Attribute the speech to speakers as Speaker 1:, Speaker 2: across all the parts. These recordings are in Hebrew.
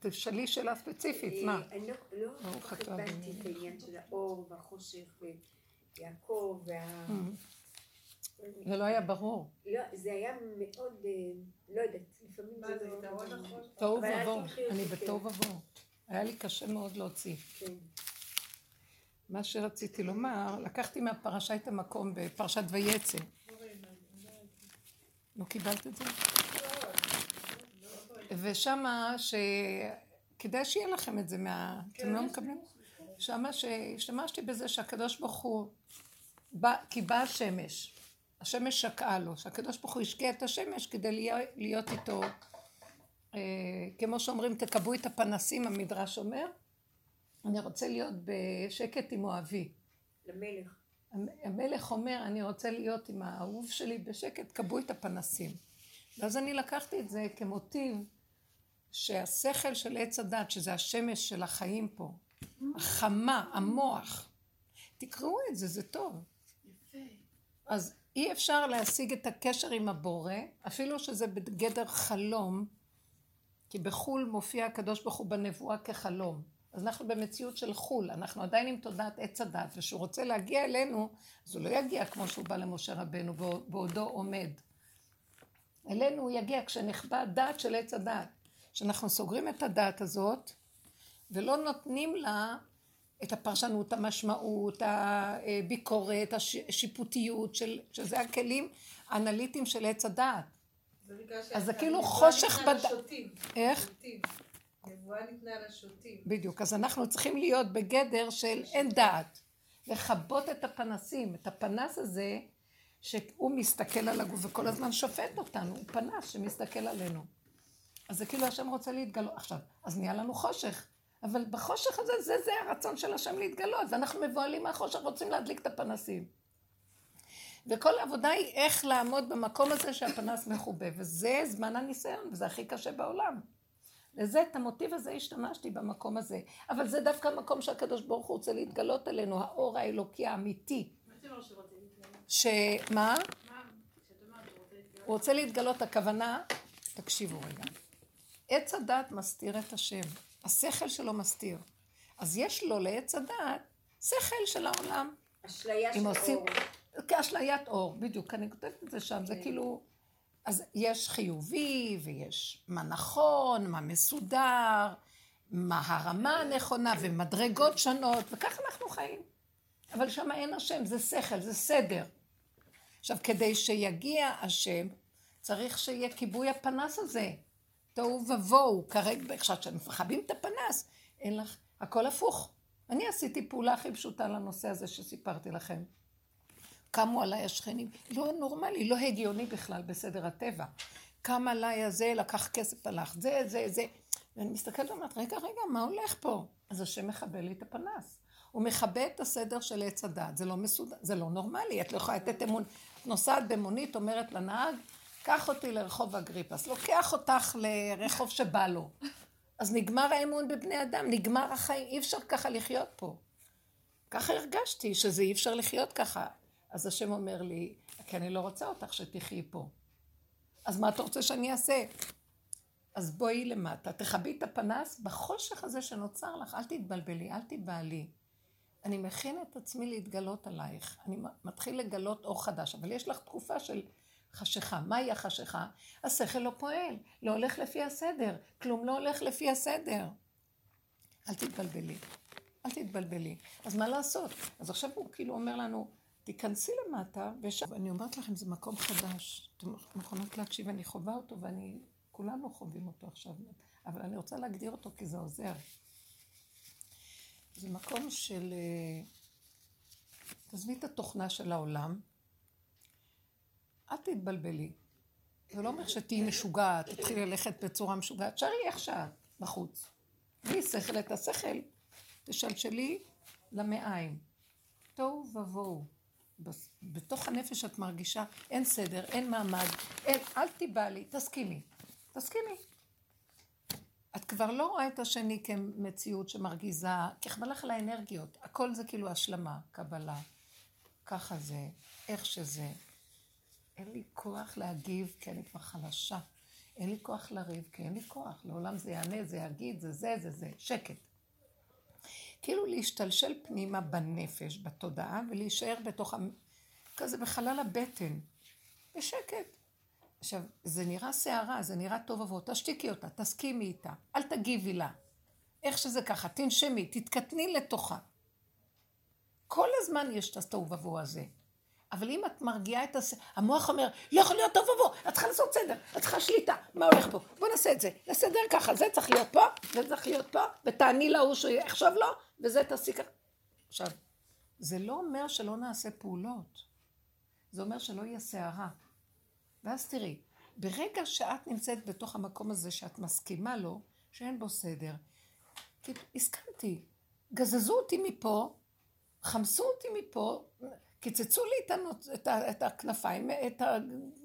Speaker 1: תשאלי שאלה ספציפית, מה?
Speaker 2: אני לא לא הבנתי את העניין של האור והחושך ויעקב וה...
Speaker 1: זה לא היה ברור.
Speaker 2: לא, זה היה מאוד, אה, לא יודעת, לפעמים זה לא...
Speaker 3: נכון?
Speaker 1: תוהו ובוהו,
Speaker 2: אותי,
Speaker 1: אני
Speaker 2: כן.
Speaker 1: בתוהו ובוהו. היה לי קשה מאוד להוציא.
Speaker 2: כן.
Speaker 1: מה שרציתי לומר, לקחתי מהפרשה את המקום בפרשת ויצא. לא קיבלת את זה? ושמה, שכדאי שיהיה לכם את זה מה... אתם לא מקבלים? שמה שהשתמשתי בזה שהקדוש ברוך הוא, בא, כי באה השמש, השמש שקעה לו, שהקדוש ברוך הוא השקיע את השמש כדי להיות, איתו, אה, כמו שאומרים, תקבעו את הפנסים, המדרש אומר, אני רוצה להיות בשקט עם אוהבי.
Speaker 2: למלך.
Speaker 1: המלך אומר, אני רוצה להיות עם האהוב שלי בשקט, כבו את הפנסים. ואז אני לקחתי את זה כמוטיב שהשכל של עץ הדת, שזה השמש של החיים פה, החמה, המוח, תקראו את זה, זה טוב. אז אי אפשר להשיג את הקשר עם הבורא, אפילו שזה בגדר חלום, כי בחו"ל מופיע הקדוש ברוך הוא בנבואה כחלום. אז אנחנו במציאות של חו"ל, אנחנו עדיין עם תודעת עץ הדת, וכשהוא רוצה להגיע אלינו, אז הוא לא יגיע כמו שהוא בא למשה רבנו בעודו עומד. אלינו הוא יגיע כשנחבא דעת של עץ הדת. שאנחנו סוגרים את הדעת הזאת, ולא נותנים לה את הפרשנות, המשמעות, הביקורת, השיפוטיות, של, שזה הכלים האנליטיים של עץ הדעת. אז זה כאילו חושך
Speaker 3: ניתנה
Speaker 1: בד-
Speaker 3: לשוטים.
Speaker 1: איך?
Speaker 3: שוטים. נבואה ניתנה לשוטים.
Speaker 1: בדיוק, אז אנחנו צריכים להיות בגדר של אין דעת, לכבות את הפנסים, את הפנס הזה שהוא מסתכל על הגוף וכל הזמן שופט אותנו, הוא פנס שמסתכל עלינו. אז זה כאילו השם רוצה להתגלות. עכשיו, אז נהיה לנו חושך, אבל בחושך הזה, זה, זה הרצון של השם להתגלות, ואנחנו מבוהלים מהחושך, רוצים להדליק את הפנסים. וכל העבודה היא איך לעמוד במקום הזה שהפנס מכובה, וזה זמן הניסיון, וזה הכי קשה בעולם. לזה, את המוטיב הזה השתמשתי במקום הזה. אבל זה דווקא המקום שהקדוש ברוך הוא רוצה להתגלות עלינו, האור האלוקי האמיתי.
Speaker 4: מה זה להתגלות?
Speaker 1: שמה?
Speaker 4: מה?
Speaker 1: הוא רוצה להתגלות, הכוונה, תקשיבו רגע. עץ הדת מסתיר את השם, השכל שלו מסתיר. אז יש לו לעץ הדת שכל של העולם.
Speaker 2: אשליה של
Speaker 1: עושים-
Speaker 2: אור.
Speaker 1: כאשליית אור, בדיוק, אני כותבת את זה שם, זה
Speaker 2: כן.
Speaker 1: כאילו... אז יש חיובי, ויש מה נכון, מה מסודר, מה הרמה הנכונה, ומדרגות שונות, וכך אנחנו חיים. אבל שם אין השם, זה שכל, זה סדר. עכשיו, כדי שיגיע השם, צריך שיהיה כיבוי הפנס הזה. תוהו ובוהו, כרגע, עכשיו, כשמכבים את הפנס, אין לך, הכל הפוך. אני עשיתי פעולה הכי פשוטה לנושא הזה שסיפרתי לכם. קמו עליי השכנים, לא נורמלי, לא הגיוני בכלל בסדר הטבע. קם עליי הזה, לקח כסף, הלך, זה, זה, זה. ואני מסתכלת ואומרת, רגע, רגע, מה הולך פה? אז השם מכבה לי את הפנס. הוא מכבה את הסדר של עץ הדת, זה לא מסודר, זה לא נורמלי, את לא יכולה לתת אמון. את נוסעת במונית, אומרת לנהג, קח אותי לרחוב אגריפס, לוקח אותך לרחוב שבא לו. אז נגמר האמון בבני אדם, נגמר החיים, אי אפשר ככה לחיות פה. ככה הרגשתי, שזה אי אפשר לחיות ככה. אז השם אומר לי, כי אני לא רוצה אותך שתחי פה. אז מה אתה רוצה שאני אעשה? אז בואי למטה, תכבי את הפנס בחושך הזה שנוצר לך, אל תתבלבלי, אל תיבהלי. אני מכין את עצמי להתגלות עלייך. אני מתחיל לגלות אור חדש, אבל יש לך תקופה של חשיכה. מהי החשיכה? השכל לא פועל, לא הולך לפי הסדר, כלום לא הולך לפי הסדר. אל תתבלבלי, אל תתבלבלי. אז מה לעשות? אז עכשיו הוא כאילו אומר לנו, תיכנסי למטה, ואני אומרת לכם, זה מקום חדש. אתם מוכנות להקשיב, אני חווה אותו, ואני, כולנו חווים אותו עכשיו, אבל אני רוצה להגדיר אותו כי זה עוזר. זה מקום של... אה, תעזבי את התוכנה של העולם, אל תתבלבלי. זה לא אומר שתהיי משוגעת, תתחילי ללכת בצורה משוגעת, שערי איך שאת, בחוץ. בלי שכל את השכל, תשלשלי למעיים. תוהו ובוהו. בתוך הנפש את מרגישה, אין סדר, אין מעמד, אין, אל תיבהלי, תסכימי. תסכימי. את כבר לא רואה את השני כמציאות שמרגיזה, כחבל לך לאנרגיות. הכל זה כאילו השלמה, קבלה. ככה זה, איך שזה. אין לי כוח להגיב, כי אני כבר חלשה. אין לי כוח לריב, כי אין לי כוח. לעולם זה יענה, זה יגיד, זה זה, זה זה. שקט. כאילו להשתלשל פנימה בנפש, בתודעה, ולהישאר בתוך, כזה בחלל הבטן, בשקט. עכשיו, זה נראה סערה, זה נראה טוב עבור, תשתיקי אותה, תסכימי איתה, אל תגיבי לה. איך שזה ככה, תנשמי, תתקטני לתוכה. כל הזמן יש את התוהו ובוהו הזה. אבל אם את מרגיעה את הס... המוח אומר, יכול להיות תוהו ובוהו, את צריכה לעשות סדר, את צריכה שליטה, מה הולך פה? בוא נעשה את זה, נסדר ככה, זה צריך להיות פה, זה צריך להיות פה, ותעני להוא שיחשוב לו, וזה תעשי ככה. עכשיו, זה לא אומר שלא נעשה פעולות, זה אומר שלא יהיה סערה. ואז תראי, ברגע שאת נמצאת בתוך המקום הזה שאת מסכימה לו, שאין בו סדר, הסכמתי, גזזו אותי מפה, חמסו אותי מפה, קיצצו לי את, הנוצ... את, ה... את הכנפיים, את ה...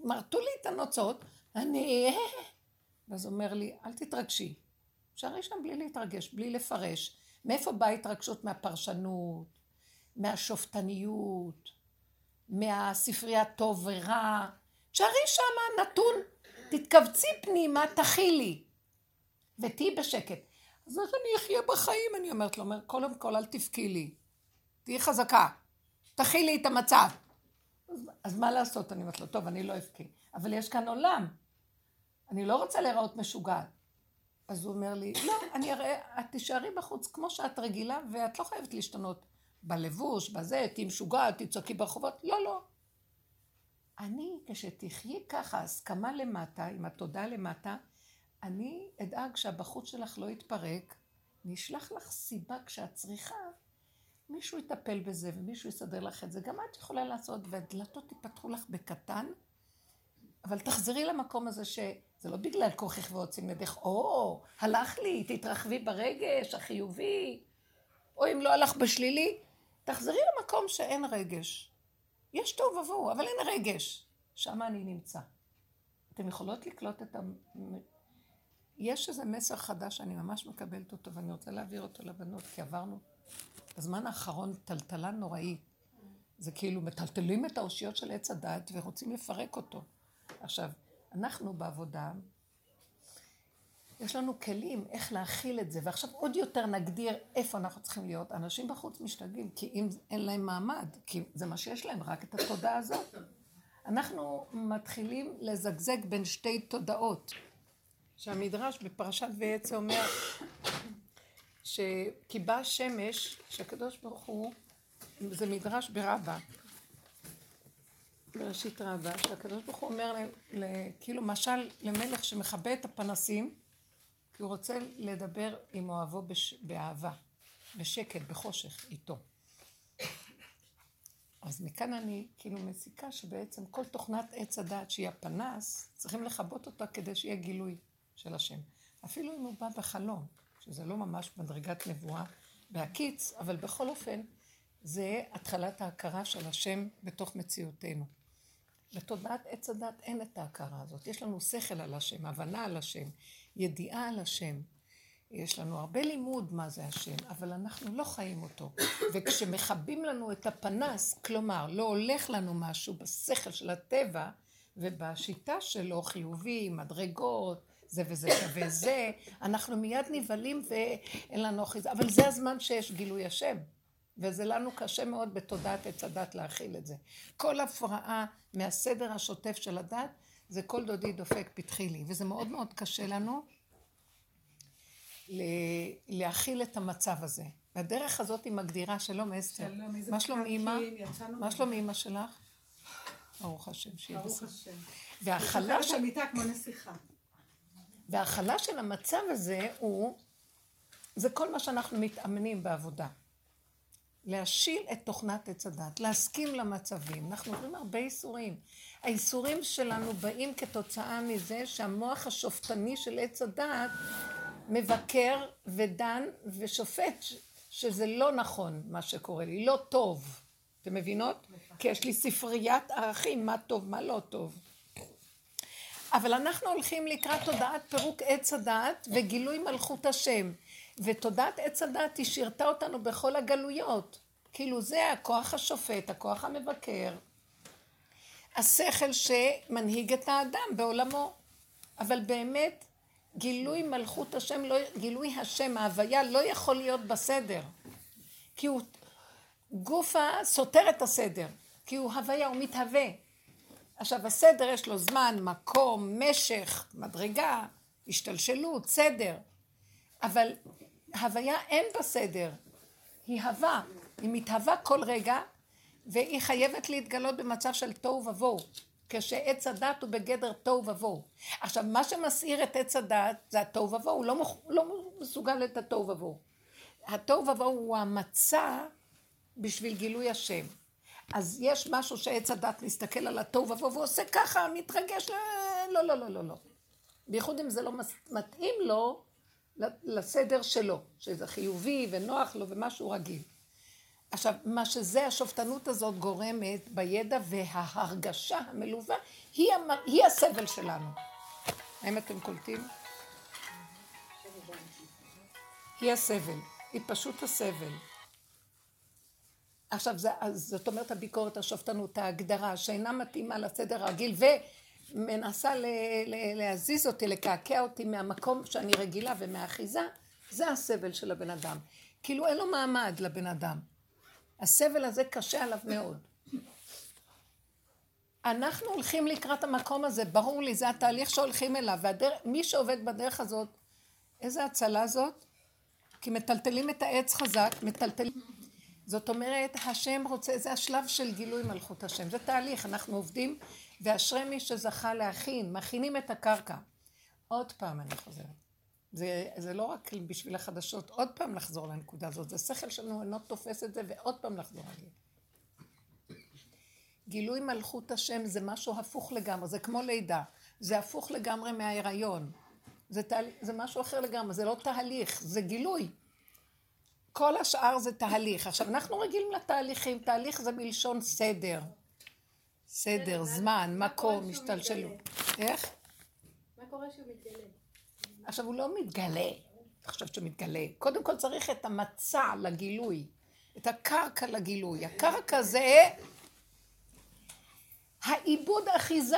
Speaker 1: מרטו לי את הנוצות, אני... ואז אומר לי, אל תתרגשי. שערי שם בלי להתרגש, בלי לפרש. מאיפה באה התרגשות? מהפרשנות, מהשופטניות, מהספרייה טוב ורע. שערי שמה נתון, תתכווצי פנימה, תכילי, ותהיי בשקט. אז איך אני אחיה בחיים? אני אומרת לו, אומר, קודם כל אל תבכי לי, תהיי חזקה, תכילי את המצב. אז, אז מה לעשות? אני אומרת לו, טוב, אני לא אבכה, אבל יש כאן עולם, אני לא רוצה להיראות משוגעת. אז הוא אומר לי, לא, אני אראה, את תישארי בחוץ כמו שאת רגילה, ואת לא חייבת להשתנות בלבוש, בזה, תהיי משוגעת, תצעקי ברחובות, לא, לא. אני, כשתחיי ככה, הסכמה למטה, עם התודה למטה, אני אדאג שהבחוץ שלך לא יתפרק, אני אשלח לך סיבה כשאת צריכה, מישהו יטפל בזה ומישהו יסדר לך את זה. גם את יכולה לעשות, והדלתות ייפתחו לך בקטן, אבל תחזרי למקום הזה שזה לא בגלל כוחך ועוצים ידך, או, הלך לי, תתרחבי ברגש החיובי, או אם לא הלך בשלילי, תחזרי למקום שאין רגש. יש טוב ובוהו, אבל אין רגש. שם אני נמצא. אתם יכולות לקלוט את ה... יש איזה מסר חדש שאני ממש מקבלת אותו, ואני רוצה להעביר אותו לבנות, כי עברנו בזמן האחרון טלטלה נוראית. זה כאילו מטלטלים את האושיות של עץ הדת ורוצים לפרק אותו. עכשיו, אנחנו בעבודה, יש לנו כלים איך להכיל את זה, ועכשיו עוד יותר נגדיר איפה אנחנו צריכים להיות. אנשים בחוץ משתגעים, כי אם אין להם מעמד, כי זה מה שיש להם, רק את התודעה הזאת. אנחנו מתחילים לזגזג בין שתי תודעות. שהמדרש בפרשת ויצא אומר שכי באה שמש, שהקדוש ברוך הוא, זה מדרש ברבה, בראשית רבה, שהקדוש ברוך הוא אומר, כאילו משל למלך שמכבה את הפנסים, כי הוא רוצה לדבר עם אוהבו בש, באהבה, בשקט, בחושך, איתו. אז מכאן אני כאילו מסיקה שבעצם כל תוכנת עץ הדעת שהיא הפנס, צריכים לכבות אותה כדי שיהיה גילוי של השם. אפילו אם הוא בא בחלום, שזה לא ממש מדרגת נבואה בהקיץ, אבל בכל אופן, זה התחלת ההכרה של השם בתוך מציאותנו. לתודעת עץ הדת אין את ההכרה הזאת. יש לנו שכל על השם, הבנה על השם, ידיעה על השם. יש לנו הרבה לימוד מה זה השם, אבל אנחנו לא חיים אותו. וכשמכבים לנו את הפנס, כלומר, לא הולך לנו משהו בשכל של הטבע ובשיטה שלו, חיובי, מדרגות, זה וזה שווה זה, אנחנו מיד נבהלים ואין לנו אחיזה. אבל זה הזמן שיש גילוי השם. וזה לנו קשה מאוד בתודעת עץ הדת להכיל את זה. כל הפרעה מהסדר השוטף של הדת, זה כל דודי דופק פתחי לי, וזה מאוד מאוד קשה לנו להכיל את המצב הזה. והדרך הזאת היא מגדירה, שלום אסתר. מה שלום אימא? מה שלום אימא שלך? ברוך השם, שיהיה
Speaker 3: ברוך
Speaker 1: בסדר.
Speaker 3: השם.
Speaker 1: וההכלה של...
Speaker 3: כמו נסיכה.
Speaker 1: וההכלה של המצב הזה הוא, זה כל מה שאנחנו מתאמנים בעבודה. להשיל את תוכנת עץ הדת, להסכים למצבים. אנחנו עוברים הרבה איסורים. האיסורים שלנו באים כתוצאה מזה שהמוח השופטני של עץ הדת מבקר ודן ושופט שזה לא נכון מה שקורה לי, לא טוב. אתם מבינות? כי יש לי ספריית ערכים, מה טוב, מה לא טוב. אבל אנחנו הולכים לקראת תודעת פירוק עץ הדעת וגילוי מלכות השם. ותודעת עץ הדעת היא שירתה אותנו בכל הגלויות. כאילו זה הכוח השופט, הכוח המבקר, השכל שמנהיג את האדם בעולמו. אבל באמת, גילוי מלכות השם, לא, גילוי השם, ההוויה, לא יכול להיות בסדר. כי הוא גופה סותר את הסדר, כי הוא הוויה, הוא מתהווה. עכשיו, הסדר יש לו זמן, מקום, משך, מדרגה, השתלשלות, סדר. אבל הוויה אין בה סדר, היא הווה, היא מתהווה כל רגע, והיא חייבת להתגלות במצב של תוהו ובוהו, כשעץ הדת הוא בגדר תוהו ובוהו. עכשיו, מה שמסעיר את עץ הדת זה התוהו ובוהו, הוא לא, מוכ... לא מסוגל את התוהו ובוהו. התוהו ובוהו הוא המצע בשביל גילוי השם. אז יש משהו שעץ הדת מסתכל על התוהו ובוהו ועושה ככה, מתרגש, לא, לא, לא, לא, לא. בייחוד אם זה לא מתאים לו לסדר שלו, שזה חיובי ונוח לו ומשהו רגיל. עכשיו, מה שזה, השופטנות הזאת גורמת בידע וההרגשה המלווה, היא, המ... היא הסבל שלנו. האם אתם קולטים? היא הסבל, היא פשוט הסבל. עכשיו, זה, זאת אומרת הביקורת, השופטנות, ההגדרה, שאינה מתאימה לסדר הרגיל, ומנסה ל, ל, להזיז אותי, לקעקע אותי מהמקום שאני רגילה ומהאחיזה, זה הסבל של הבן אדם. כאילו אין לו מעמד לבן אדם. הסבל הזה קשה עליו מאוד. אנחנו הולכים לקראת המקום הזה, ברור לי, זה התהליך שהולכים אליו, ומי שעובד בדרך הזאת, איזה הצלה זאת? כי מטלטלים את העץ חזק, מטלטלים... זאת אומרת, השם רוצה, זה השלב של גילוי מלכות השם, זה תהליך, אנחנו עובדים, ואשרי מי שזכה להכין, מכינים את הקרקע. עוד פעם אני חוזרת. זה, זה לא רק בשביל החדשות, עוד פעם לחזור לנקודה הזאת, זה שכל שלנו אינו תופס את זה, ועוד פעם לחזור על זה. גילוי מלכות השם זה משהו הפוך לגמרי, זה כמו לידה, זה הפוך לגמרי מההיריון, זה, תה, זה משהו אחר לגמרי, זה לא תהליך, זה גילוי. כל השאר זה תהליך. עכשיו, אנחנו רגילים לתהליכים, תהליך זה מלשון סדר. סדר, זמן, מקום, השתלשלות. איך?
Speaker 4: מה קורה שהוא מתגלה?
Speaker 1: עכשיו, הוא לא מתגלה. חושבת שהוא מתגלה. קודם כל צריך את המצע לגילוי, את הקרקע לגילוי. הקרקע זה העיבוד אחיזה.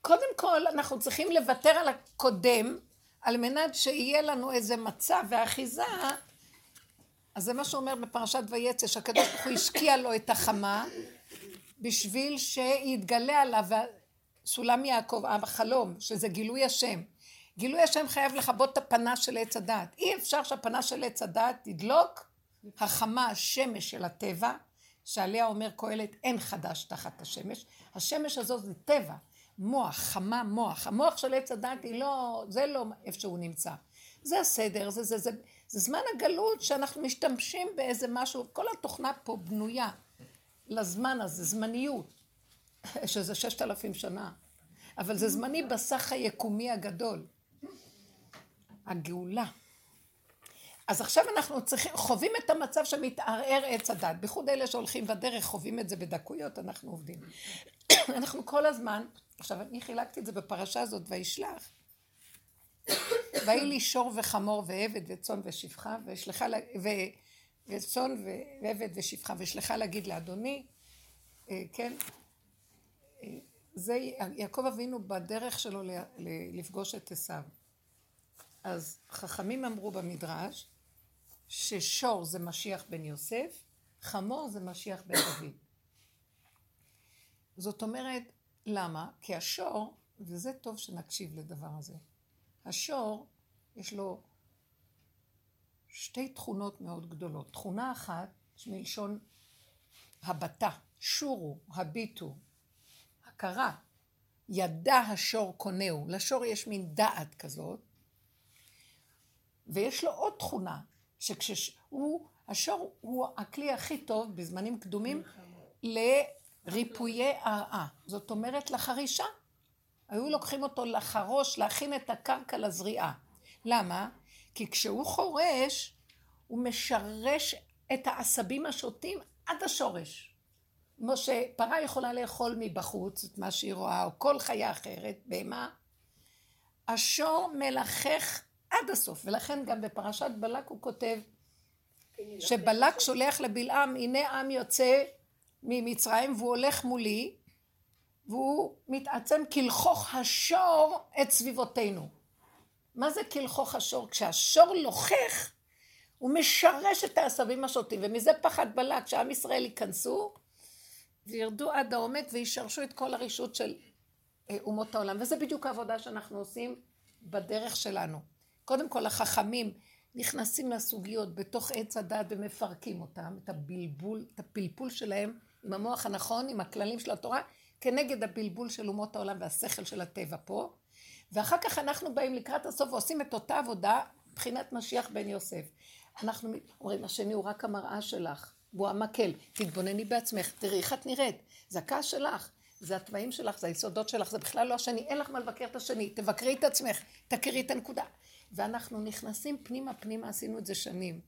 Speaker 1: קודם כל, אנחנו צריכים לוותר על הקודם, על מנת שיהיה לנו איזה מצע ואחיזה אז זה מה שאומר בפרשת ויצא, שהקדוש ברוך הוא השקיע לו את החמה בשביל שיתגלה עליו סולם יעקב, החלום, שזה גילוי השם. גילוי השם חייב לכבות את הפנה של עץ הדת. אי אפשר שהפנה של עץ הדת תדלוק החמה, השמש של הטבע, שעליה אומר קהלת, אין חדש תחת השמש. השמש הזאת זה טבע, מוח, חמה מוח. המוח של עץ הדת היא לא, זה לא איפה שהוא נמצא. זה הסדר, זה זה זה. זה זמן הגלות שאנחנו משתמשים באיזה משהו, כל התוכנה פה בנויה לזמן הזה, זמניות, שזה ששת אלפים שנה, אבל זה זמני בסך היקומי הגדול. הגאולה. אז עכשיו אנחנו צריכים, חווים את המצב שמתערער עץ הדת. בייחוד אלה שהולכים בדרך חווים את זה בדקויות, אנחנו עובדים. אנחנו כל הזמן, עכשיו אני חילקתי את זה בפרשה הזאת, וישלח, ויהי לי שור וחמור ועבד וצאן ושפחה ושלחה וצאן ועבד ושפחה ושלחה להגיד לאדוני אה, כן? אה, זה יעקב אבינו בדרך שלו לפגוש את עשיו. אז חכמים אמרו במדרש ששור זה משיח בן יוסף חמור זה משיח בן דוד. זאת אומרת למה? כי השור וזה טוב שנקשיב לדבר הזה השור, יש לו שתי תכונות מאוד גדולות. תכונה אחת, מלשון הבטה, שורו, הביטו, הכרה. ידע השור קונהו. לשור יש מין דעת כזאת. ויש לו עוד תכונה, שכשהוא, השור הוא הכלי הכי טוב בזמנים קדומים לריפויי הרעה. זאת אומרת לחרישה. היו לוקחים אותו לחרוש, להכין את הקרקע לזריעה. למה? כי כשהוא חורש, הוא משרש את העשבים השוטים עד השורש. כמו שפרה יכולה לאכול מבחוץ את מה שהיא רואה, או כל חיה אחרת, בהמה, השור מלחך עד הסוף, ולכן גם בפרשת בלק הוא כותב שבלק שולח לבלעם, הנה עם יוצא ממצרים והוא הולך מולי, והוא מתעצם כלכוך השור את סביבותינו. מה זה כלכוך השור? כשהשור לוכך, הוא משרש את העשבים השוטים, ומזה פחד בלק, שעם ישראל ייכנסו וירדו עד העומק וישרשו את כל הרישות של אה, אומות העולם. וזה בדיוק העבודה שאנחנו עושים בדרך שלנו. קודם כל, החכמים נכנסים לסוגיות בתוך עץ הדת ומפרקים אותם, את הבלבול, את הפלפול שלהם עם המוח הנכון, עם הכללים של התורה, כנגד הבלבול של אומות העולם והשכל של הטבע פה. ואחר כך אנחנו באים לקראת הסוף ועושים את אותה עבודה, מבחינת משיח בן יוסף. אנחנו אומרים, השני הוא רק המראה שלך, והוא המקל. תתבונני בעצמך, תראי איך את נראית. זה הכעס שלך, זה התוואים שלך, זה היסודות שלך, זה בכלל לא השני, אין לך מה לבקר את השני, תבקרי את עצמך, תכירי את הנקודה. ואנחנו נכנסים פנימה פנימה, עשינו את זה שנים.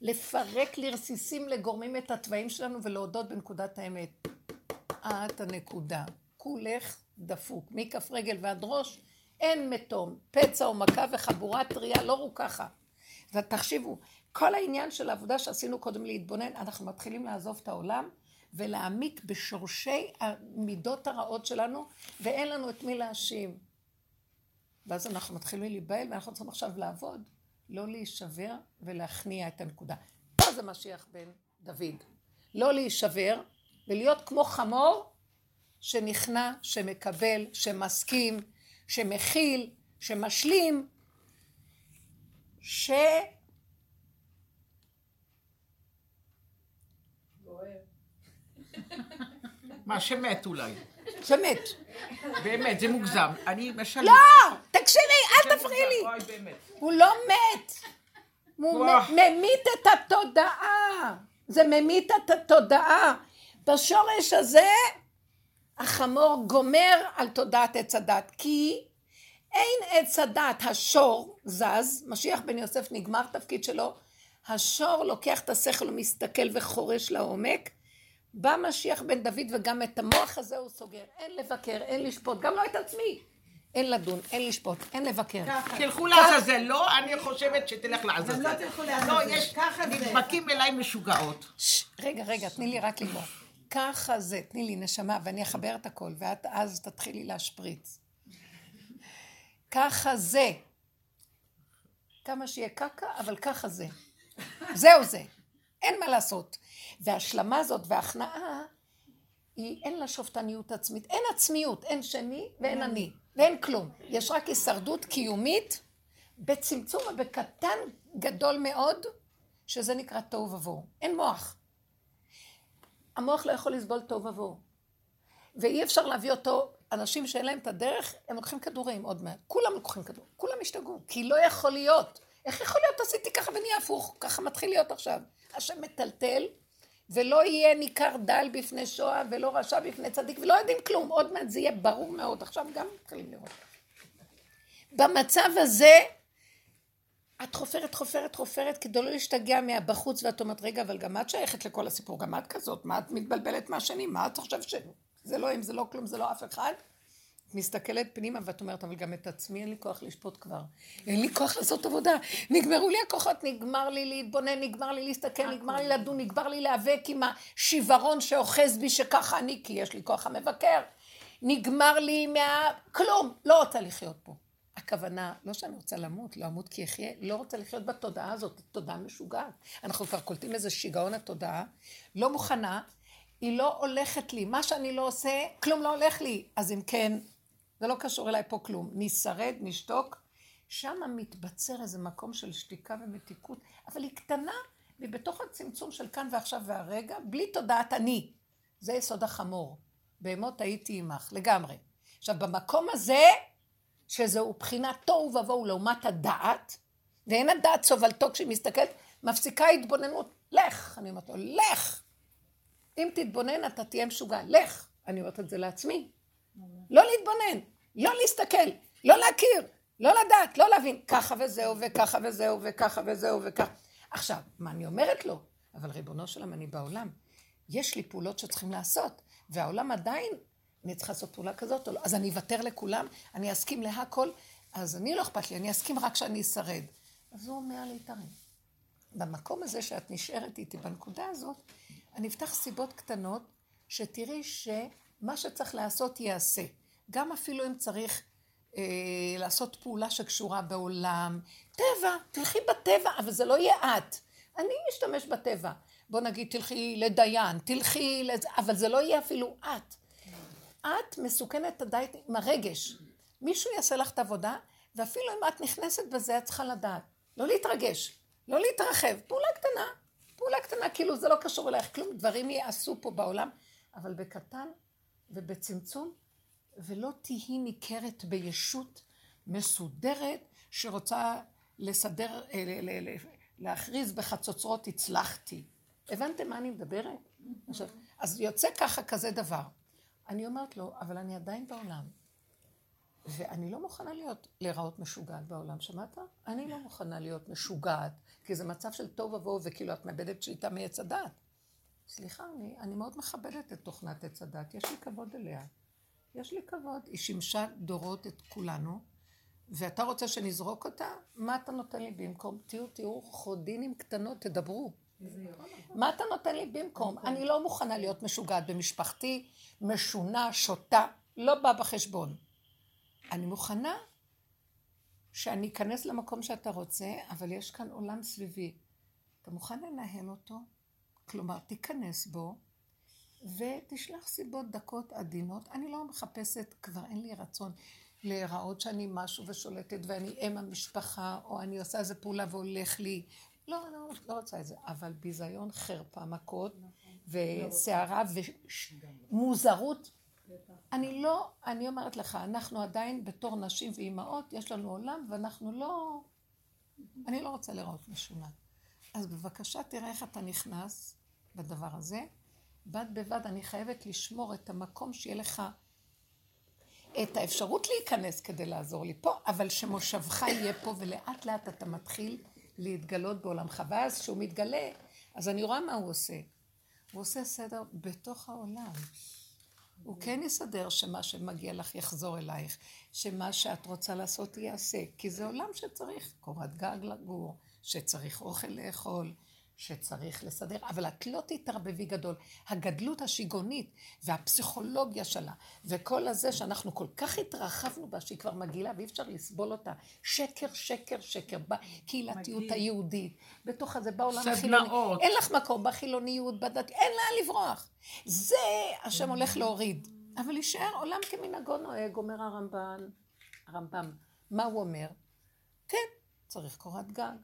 Speaker 1: לפרק לרסיסים לגורמים את התוואים שלנו ולהודות בנקודת האמת. את הנקודה. כולך דפוק, מכף רגל ועד ראש, אין מתום, פצע או מכה וחבורה טריה לא רוככה. ותחשיבו, כל העניין של העבודה שעשינו קודם להתבונן, אנחנו מתחילים לעזוב את העולם ולהעמיק בשורשי המידות הרעות שלנו, ואין לנו את מי להאשים. ואז אנחנו מתחילים להיבהל, ואנחנו צריכים עכשיו לעבוד, לא להישבר ולהכניע את הנקודה. פה זה משיח בן דוד. לא להישבר ולהיות כמו חמור שנכנע, שמקבל, שמסכים, שמכיל, שמשלים, ש...
Speaker 5: מה, שמת אולי.
Speaker 1: שמת.
Speaker 5: באמת, זה מוגזם. אני למשל...
Speaker 1: לא! תקשיבי, אל תפריעי לי. הוא לא מת. הוא ממית את התודעה. זה ממית את התודעה. בשורש הזה החמור גומר על תודעת עץ הדת, כי אין עץ הדת, השור זז, משיח בן יוסף נגמר תפקיד שלו, השור לוקח את השכל ומסתכל וחורש לעומק, בא משיח בן דוד וגם את המוח הזה הוא סוגר, אין לבקר, אין לשפוט, גם לא את עצמי, אין לדון, אין לשפוט, אין לבקר.
Speaker 5: תלכו לעזאזל. לא, אני חושבת שתלך לעזאזל.
Speaker 3: גם לא תלכו לעזאזל.
Speaker 5: לא, יש... נדבקים אליי משוגעות.
Speaker 1: רגע, רגע, תני לי רק לגמור. ככה זה, תני לי נשמה, ואני אחבר את הכל, ואת אז תתחילי להשפריץ. ככה זה. כמה שיהיה קקה, אבל ככה זה. זהו זה. אין מה לעשות. וההשלמה הזאת וההכנעה, היא אין לה שופטניות עצמית. אין עצמיות, אין שני ואין אני. ואין כלום. יש רק הישרדות קיומית בצמצום ובקטן גדול מאוד, שזה נקרא תוהו ובוהו. אין מוח. המוח לא יכול לסבול תוהו ובוהו. ואי אפשר להביא אותו, אנשים שאין להם את הדרך, הם לוקחים כדורים עוד מעט. כולם לוקחים כדורים, כולם השתגעו. כי לא יכול להיות. איך יכול להיות עשיתי ככה ונהיה הפוך? ככה מתחיל להיות עכשיו. השם מטלטל, ולא יהיה ניכר דל בפני שואה, ולא רשע בפני צדיק, ולא יודעים כלום. עוד מעט זה יהיה ברור מאוד. עכשיו גם מתחילים לראות. במצב הזה, את חופרת, חופרת, חופרת, כדי לא להשתגע מהבחוץ, ואת אומרת, רגע, אבל גם את שייכת לכל הסיפור, גם את כזאת, מה את מתבלבלת מהשני? מה את חושבת ש... זה לא הם, זה לא כלום, זה לא אף אחד? את מסתכלת פנימה ואת אומרת, אבל גם את עצמי אין לי כוח לשפוט כבר. אין לי כוח לעשות עבודה. נגמרו לי הכוחות, נגמר לי להתבונן, נגמר לי להסתכל, נגמר לי לדון, נגמר לי להיאבק עם השיוורון שאוחז בי שככה אני, כי יש לי כוח המבקר. נגמר לי מה... כלום, לא רוצה לחיות פה. הכוונה, לא שאני רוצה למות, לא אמות כי אחיה, לא רוצה לחיות בתודעה הזאת, תודעה משוגעת. אנחנו כבר קולטים איזה שיגעון התודעה, לא מוכנה, היא לא הולכת לי, מה שאני לא עושה, כלום לא הולך לי. אז אם כן, זה לא קשור אליי פה כלום. נשרד, נשתוק, שם מתבצר איזה מקום של שתיקה ומתיקות, אבל היא קטנה, והיא בתוך הצמצום של כאן ועכשיו והרגע, בלי תודעת אני. זה יסוד החמור. בהמות הייתי עמך, לגמרי. עכשיו, במקום הזה, שזהו בחינת תוהו ובוהו לעומת הדעת, ואין הדעת סובלתו כשהיא מסתכלת, מפסיקה התבוננות. לך, אני אומרת לו, לך. אם תתבונן, אתה תהיה משוגע. לך. אני אומרת את זה לעצמי. לא להתבונן, לא להסתכל, לא להכיר, לא לדעת, לא להבין. ככה וזהו, וככה וזהו, וככה וזהו, וככה. עכשיו, מה אני אומרת לו? אבל ריבונו של עולם, אני בעולם. יש לי פעולות שצריכים לעשות, והעולם עדיין, אני צריכה לעשות פעולה כזאת או לא. אז אני אוותר לכולם, אני אסכים להכל, אז אני לא אכפת לי, אני אסכים רק שאני אשרד. אז הוא אומר להתערב. במקום הזה שאת נשארת איתי, בנקודה הזאת, אני אפתח סיבות קטנות, שתראי מה שצריך לעשות ייעשה. גם אפילו אם צריך אה, לעשות פעולה שקשורה בעולם. טבע, תלכי בטבע, אבל זה לא יהיה את. אני אשתמש בטבע. בוא נגיד, תלכי לדיין, תלכי לזה, אבל זה לא יהיה אפילו את. את מסוכנת עדיין עם הרגש. מישהו יעשה לך את העבודה, ואפילו אם את נכנסת בזה, את צריכה לדעת. לא להתרגש, לא להתרחב. פעולה קטנה, פעולה קטנה, כאילו זה לא קשור אלייך כלום, דברים יעשו פה בעולם, אבל בקטן ובצמצום, ולא תהי ניכרת בישות מסודרת שרוצה לסדר, אה, להכריז בחצוצרות הצלחתי. הבנתם מה אני מדברת? עכשיו, אז יוצא ככה כזה דבר. אני אומרת לו, אבל אני עדיין בעולם. ואני לא מוכנה להיות, להיראות משוגעת בעולם, שמעת? אני לא מוכנה להיות משוגעת, כי זה מצב של תוהו ובוהו, וכאילו את מאבדת שליטה מעץ הדת. סליחה, אני, אני מאוד מכבדת את תוכנת עץ הדת, יש לי כבוד אליה. יש לי כבוד, היא שימשה דורות את כולנו, ואתה רוצה שנזרוק אותה? מה אתה נותן לי במקום? תהיו, תהיו חודינים קטנות, תדברו. מה אתה נותן לי במקום? אני לא מוכנה להיות משוגעת במשפחתי, משונה, שותה, לא בא בחשבון. אני מוכנה שאני אכנס למקום שאתה רוצה, אבל יש כאן עולם סביבי. אתה מוכן לנהל אותו? כלומר, תיכנס בו, ותשלח סיבות דקות עדינות. אני לא מחפשת, כבר אין לי רצון להיראות שאני משהו ושולטת ואני אם המשפחה, או אני עושה איזה פעולה והולך לי. לא, אני לא, לא רוצה את זה. אבל ביזיון, חרפה, מכות, וסערה ומוזרות. אני לא, אני אומרת לך, אנחנו עדיין בתור נשים ואימהות, יש לנו עולם ואנחנו לא... אני לא רוצה לראות משונה. אז בבקשה תראה איך אתה נכנס בדבר הזה. בד בבד אני חייבת לשמור את המקום שיהיה לך את האפשרות להיכנס כדי לעזור לי פה, אבל שמושבך יהיה פה ולאט לאט אתה מתחיל להתגלות בעולמך. ואז כשהוא מתגלה, אז אני רואה מה הוא עושה. הוא עושה סדר בתוך העולם. הוא כן יסדר שמה שמגיע לך יחזור אלייך, שמה שאת רוצה לעשות ייעשה, כי זה עולם שצריך קורת גג לגור, שצריך אוכל לאכול, שצריך לסדר, אבל את לא תתערבבי גדול. הגדלות השיגעונית והפסיכולוגיה שלה, וכל הזה שאנחנו כל כך התרחבנו בה, שהיא כבר מגעילה ואי אפשר לסבול אותה. שקר, שקר, שקר, בקהילתיות. היהודית, בתוך הזה, בעולם
Speaker 5: סדנאות.
Speaker 1: החילוני. אין לך מקום בחילוניות, בדת, אין לאן לברוח. זה השם הולך להוריד. אבל יישאר עולם כמנהגו נוהג, אומר הרמב"ן, הרמב"ם. מה הוא אומר? כן, צריך קורת גג.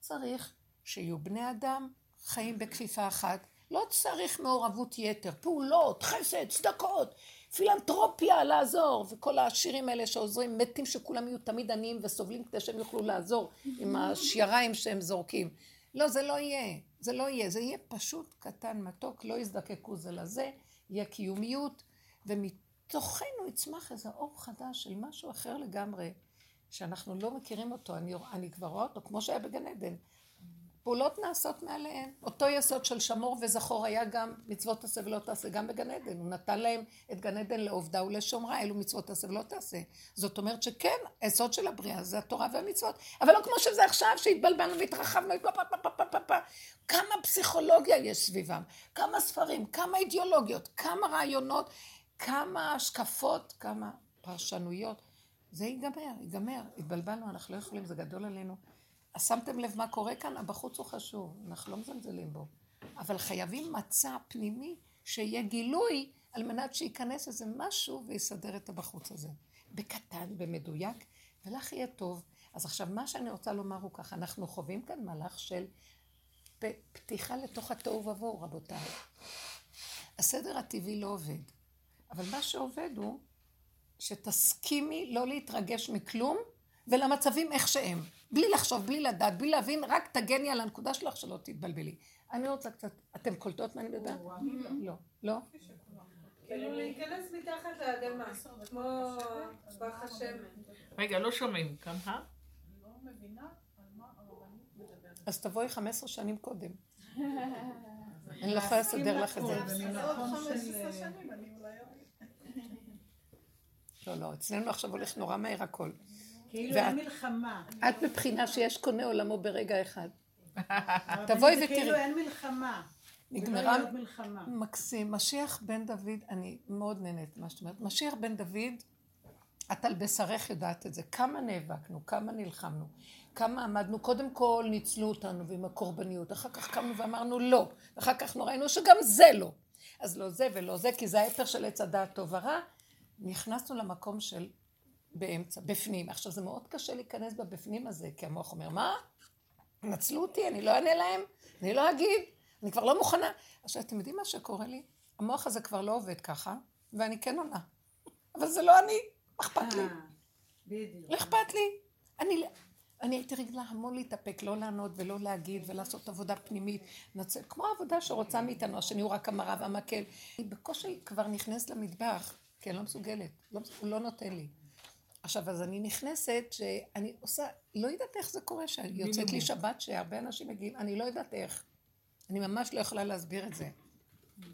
Speaker 1: צריך שיהיו בני אדם חיים בכפיפה אחת. לא צריך מעורבות יתר, פעולות, חסד, צדקות, פילנטרופיה, לעזור, וכל השירים האלה שעוזרים, מתים שכולם יהיו תמיד עניים וסובלים כדי שהם יוכלו לעזור עם השיריים שהם זורקים. לא, זה לא יהיה, זה לא יהיה, זה יהיה פשוט קטן, מתוק, לא יזדקקו זה לזה, יהיה קיומיות, ומתוכנו יצמח איזה אור חדש של משהו אחר לגמרי, שאנחנו לא מכירים אותו, אני, אני כבר רואה אותו, כמו שהיה בגן עדן. פעולות נעשות מעליהן. אותו יסוד של שמור וזכור היה גם מצוות תעשה ולא תעשה, גם בגן עדן. הוא נתן להם את גן עדן לעובדה ולשומרה, אלו מצוות תעשה ולא תעשה. זאת אומרת שכן, היסוד של הבריאה זה התורה והמצוות. אבל לא כמו שזה עכשיו, שהתבלבלנו והתרחבנו. כמה פסיכולוגיה יש סביבם, כמה ספרים, כמה אידיאולוגיות, כמה רעיונות, כמה השקפות, כמה פרשנויות. זה ייגמר, ייגמר. התבלבלנו, אנחנו לא יכולים, זה גדול עלינו. אז שמתם לב מה קורה כאן? הבחוץ הוא חשוב, אנחנו לא מזלזלים בו. אבל חייבים מצע פנימי שיהיה גילוי על מנת שייכנס איזה משהו ויסדר את הבחוץ הזה. בקטן, במדויק, ולך יהיה טוב. אז עכשיו, מה שאני רוצה לומר הוא ככה, אנחנו חווים כאן מהלך של פתיחה לתוך התוהו ובוהו, רבותיי. הסדר הטבעי לא עובד, אבל מה שעובד הוא שתסכימי לא להתרגש מכלום ולמצבים איך שהם. בלי לחשוב, בלי לדעת, בלי להבין, רק תגני על הנקודה שלך שלא תתבלבלי. אני רוצה קצת, אתם קולטות מה אני מדברת? לא. לא?
Speaker 3: כאילו להיכנס מתחת לאדמה, כמו פח השמן.
Speaker 5: רגע, לא שומעים כאן, אה?
Speaker 1: אז תבואי 15 שנים קודם. אני לא יכולה לסדר לך את זה. לא, לא, אצלנו עכשיו הולך נורא מהר הכל.
Speaker 6: כאילו אין מלחמה.
Speaker 1: את מבחינה שיש קונה עולמו ברגע אחד. תבואי ותראי.
Speaker 6: כאילו אין מלחמה.
Speaker 1: נגמרה... מקסים. משיח בן דוד, אני מאוד נהנית ממה שאת אומרת. משיח בן דוד, את על בשרך יודעת את זה. כמה נאבקנו, כמה נלחמנו, כמה עמדנו, קודם כל ניצלו אותנו ועם הקורבניות, אחר כך קמנו ואמרנו לא, ואחר כך ראינו שגם זה לא. אז לא זה ולא זה, כי זה ההפך של עץ הדעת טוב ורע. נכנסנו למקום של באמצע, בפנים. עכשיו זה מאוד קשה להיכנס בבפנים הזה, כי המוח אומר, מה? נצלו אותי, אני לא אענה להם, אני לא אגיד, אני כבר לא מוכנה. עכשיו, אתם יודעים מה שקורה לי? המוח הזה כבר לא עובד ככה, ואני כן עונה. אבל זה לא אני, מה אכפת לי?
Speaker 3: אה, בדיוק.
Speaker 1: לא אכפת לי. אני, אני הייתי רגילה המון להתאפק, לא לענות ולא להגיד ולעשות עבודה פנימית. נצל, כמו העבודה שרוצה מאיתנו, השני הוא רק המראה והמקל. אני בקושי כבר נכנסת למטבח, כי אני לא מסוגלת, לא, הוא לא נותן לי. עכשיו, אז אני נכנסת, שאני עושה, לא יודעת איך זה קורה, שיוצאת לי שבת שהרבה אנשים מגיעים, אני לא יודעת איך. אני ממש לא יכולה להסביר את זה.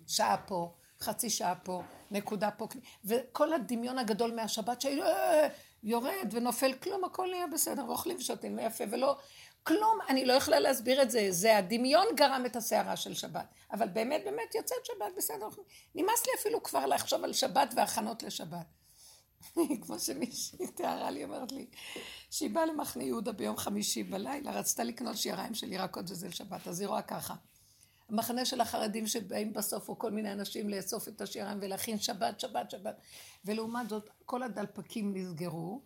Speaker 1: שעה פה, חצי שעה פה, נקודה פה, וכל הדמיון הגדול מהשבת שהיינו אה, יורד ונופל, כלום, הכל נהיה בסדר, ואוכלים ושותים ויפה, ולא, כלום, אני לא יכולה להסביר את זה, זה הדמיון גרם את הסערה של שבת, אבל באמת, באמת יוצאת שבת בסדר, נמאס לי אפילו כבר לחשוב על שבת והכנות לשבת. כמו שמישהי תיארה לי, אומרת לי, שהיא באה למחנה יהודה ביום חמישי בלילה, רצתה לקנות שיריים של ירקות וזה לשבת, אז היא רואה ככה. המחנה של החרדים שבאים בסוף, או כל מיני אנשים לאסוף את השיריים ולהכין שבת, שבת, שבת. ולעומת זאת, כל הדלפקים נסגרו,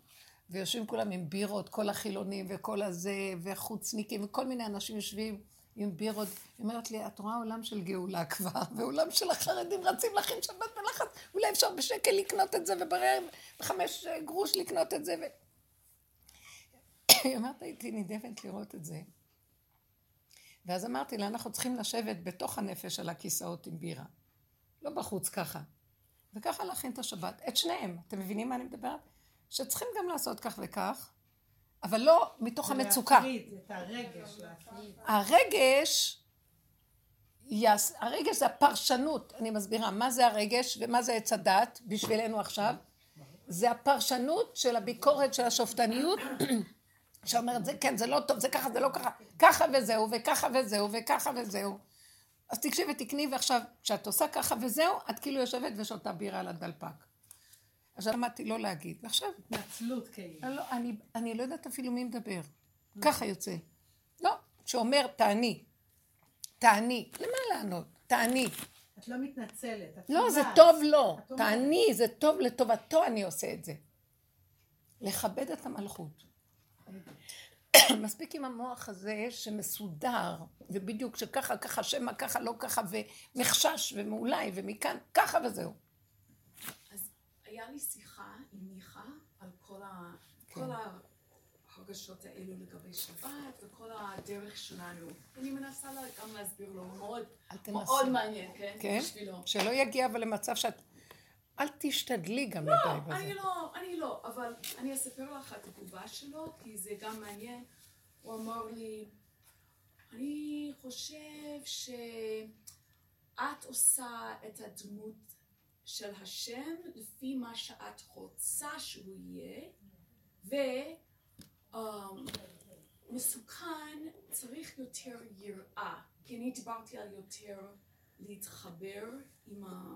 Speaker 1: ויושבים כולם עם בירות, כל החילונים וכל הזה, וחוצניקים, וכל מיני אנשים יושבים עם בירות. היא אומרת לי, את רואה עולם של גאולה כבר, ועולם של החרדים רצים להכין שבת בלחץ, אולי אפשר בשקל לקנות את זה, ובחמש גרוש לקנות את זה. ו... היא אומרת, הייתי נידבת לראות את זה. ואז אמרתי לה, אנחנו צריכים לשבת בתוך הנפש על הכיסאות עם בירה. לא בחוץ ככה. וככה להכין את השבת. את שניהם. אתם מבינים מה אני מדברת? שצריכים גם לעשות כך וכך, אבל לא מתוך המצוקה.
Speaker 3: להפריד, את הרגש, להפריד.
Speaker 1: הרגש, הרגש זה הפרשנות, אני מסבירה, מה זה הרגש ומה זה עץ הדת בשבילנו עכשיו? זה הפרשנות של הביקורת של השופטניות, שאומרת זה כן, זה לא טוב, זה ככה, זה לא ככה, ככה וזהו, וככה וזהו, וככה וזהו. אז תקשיבי, תקני, ועכשיו, כשאת עושה ככה וזהו, את כאילו יושבת ושותה בירה על הדלפק. אז למדתי לא להגיד, ועכשיו,
Speaker 3: התנצלות כאילו.
Speaker 1: אני לא, לא יודעת אפילו מי מדבר. ככה יוצא. לא, שאומר, תעני. תעני. למה לענות? תעני.
Speaker 3: את לא מתנצלת. את
Speaker 1: לא, זה. טוב
Speaker 3: אומרת.
Speaker 1: תעני, זה טוב לטובתו, אני עושה את זה. לכבד את המלכות. מספיק עם המוח הזה שמסודר, ובדיוק שככה, ככה, שמא, ככה, לא ככה, ומחשש, ומאולי, ומכאן, ככה וזהו.
Speaker 6: היה לי שיחה עם מיכה על כל, ה...
Speaker 1: כן.
Speaker 6: כל ההרגשות האלו לגבי שבת וכל הדרך שלנו. אני מנסה לה- גם להסביר לו, מאוד. מאוד מעניין, כן?
Speaker 1: כן?
Speaker 6: בשבילו.
Speaker 1: שלא יגיע אבל למצב שאת... אל תשתדלי גם
Speaker 6: לא,
Speaker 1: מדי בזה.
Speaker 6: אני לא, אני לא, אבל אני אספר לך את התגובה שלו, כי זה גם מעניין. הוא אמר לי, אני חושב שאת עושה את הדמות של השם לפי מה שאת רוצה שהוא יהיה, ומסוכן צריך יותר יראה, כי אני דיברתי על יותר להתחבר עם ה...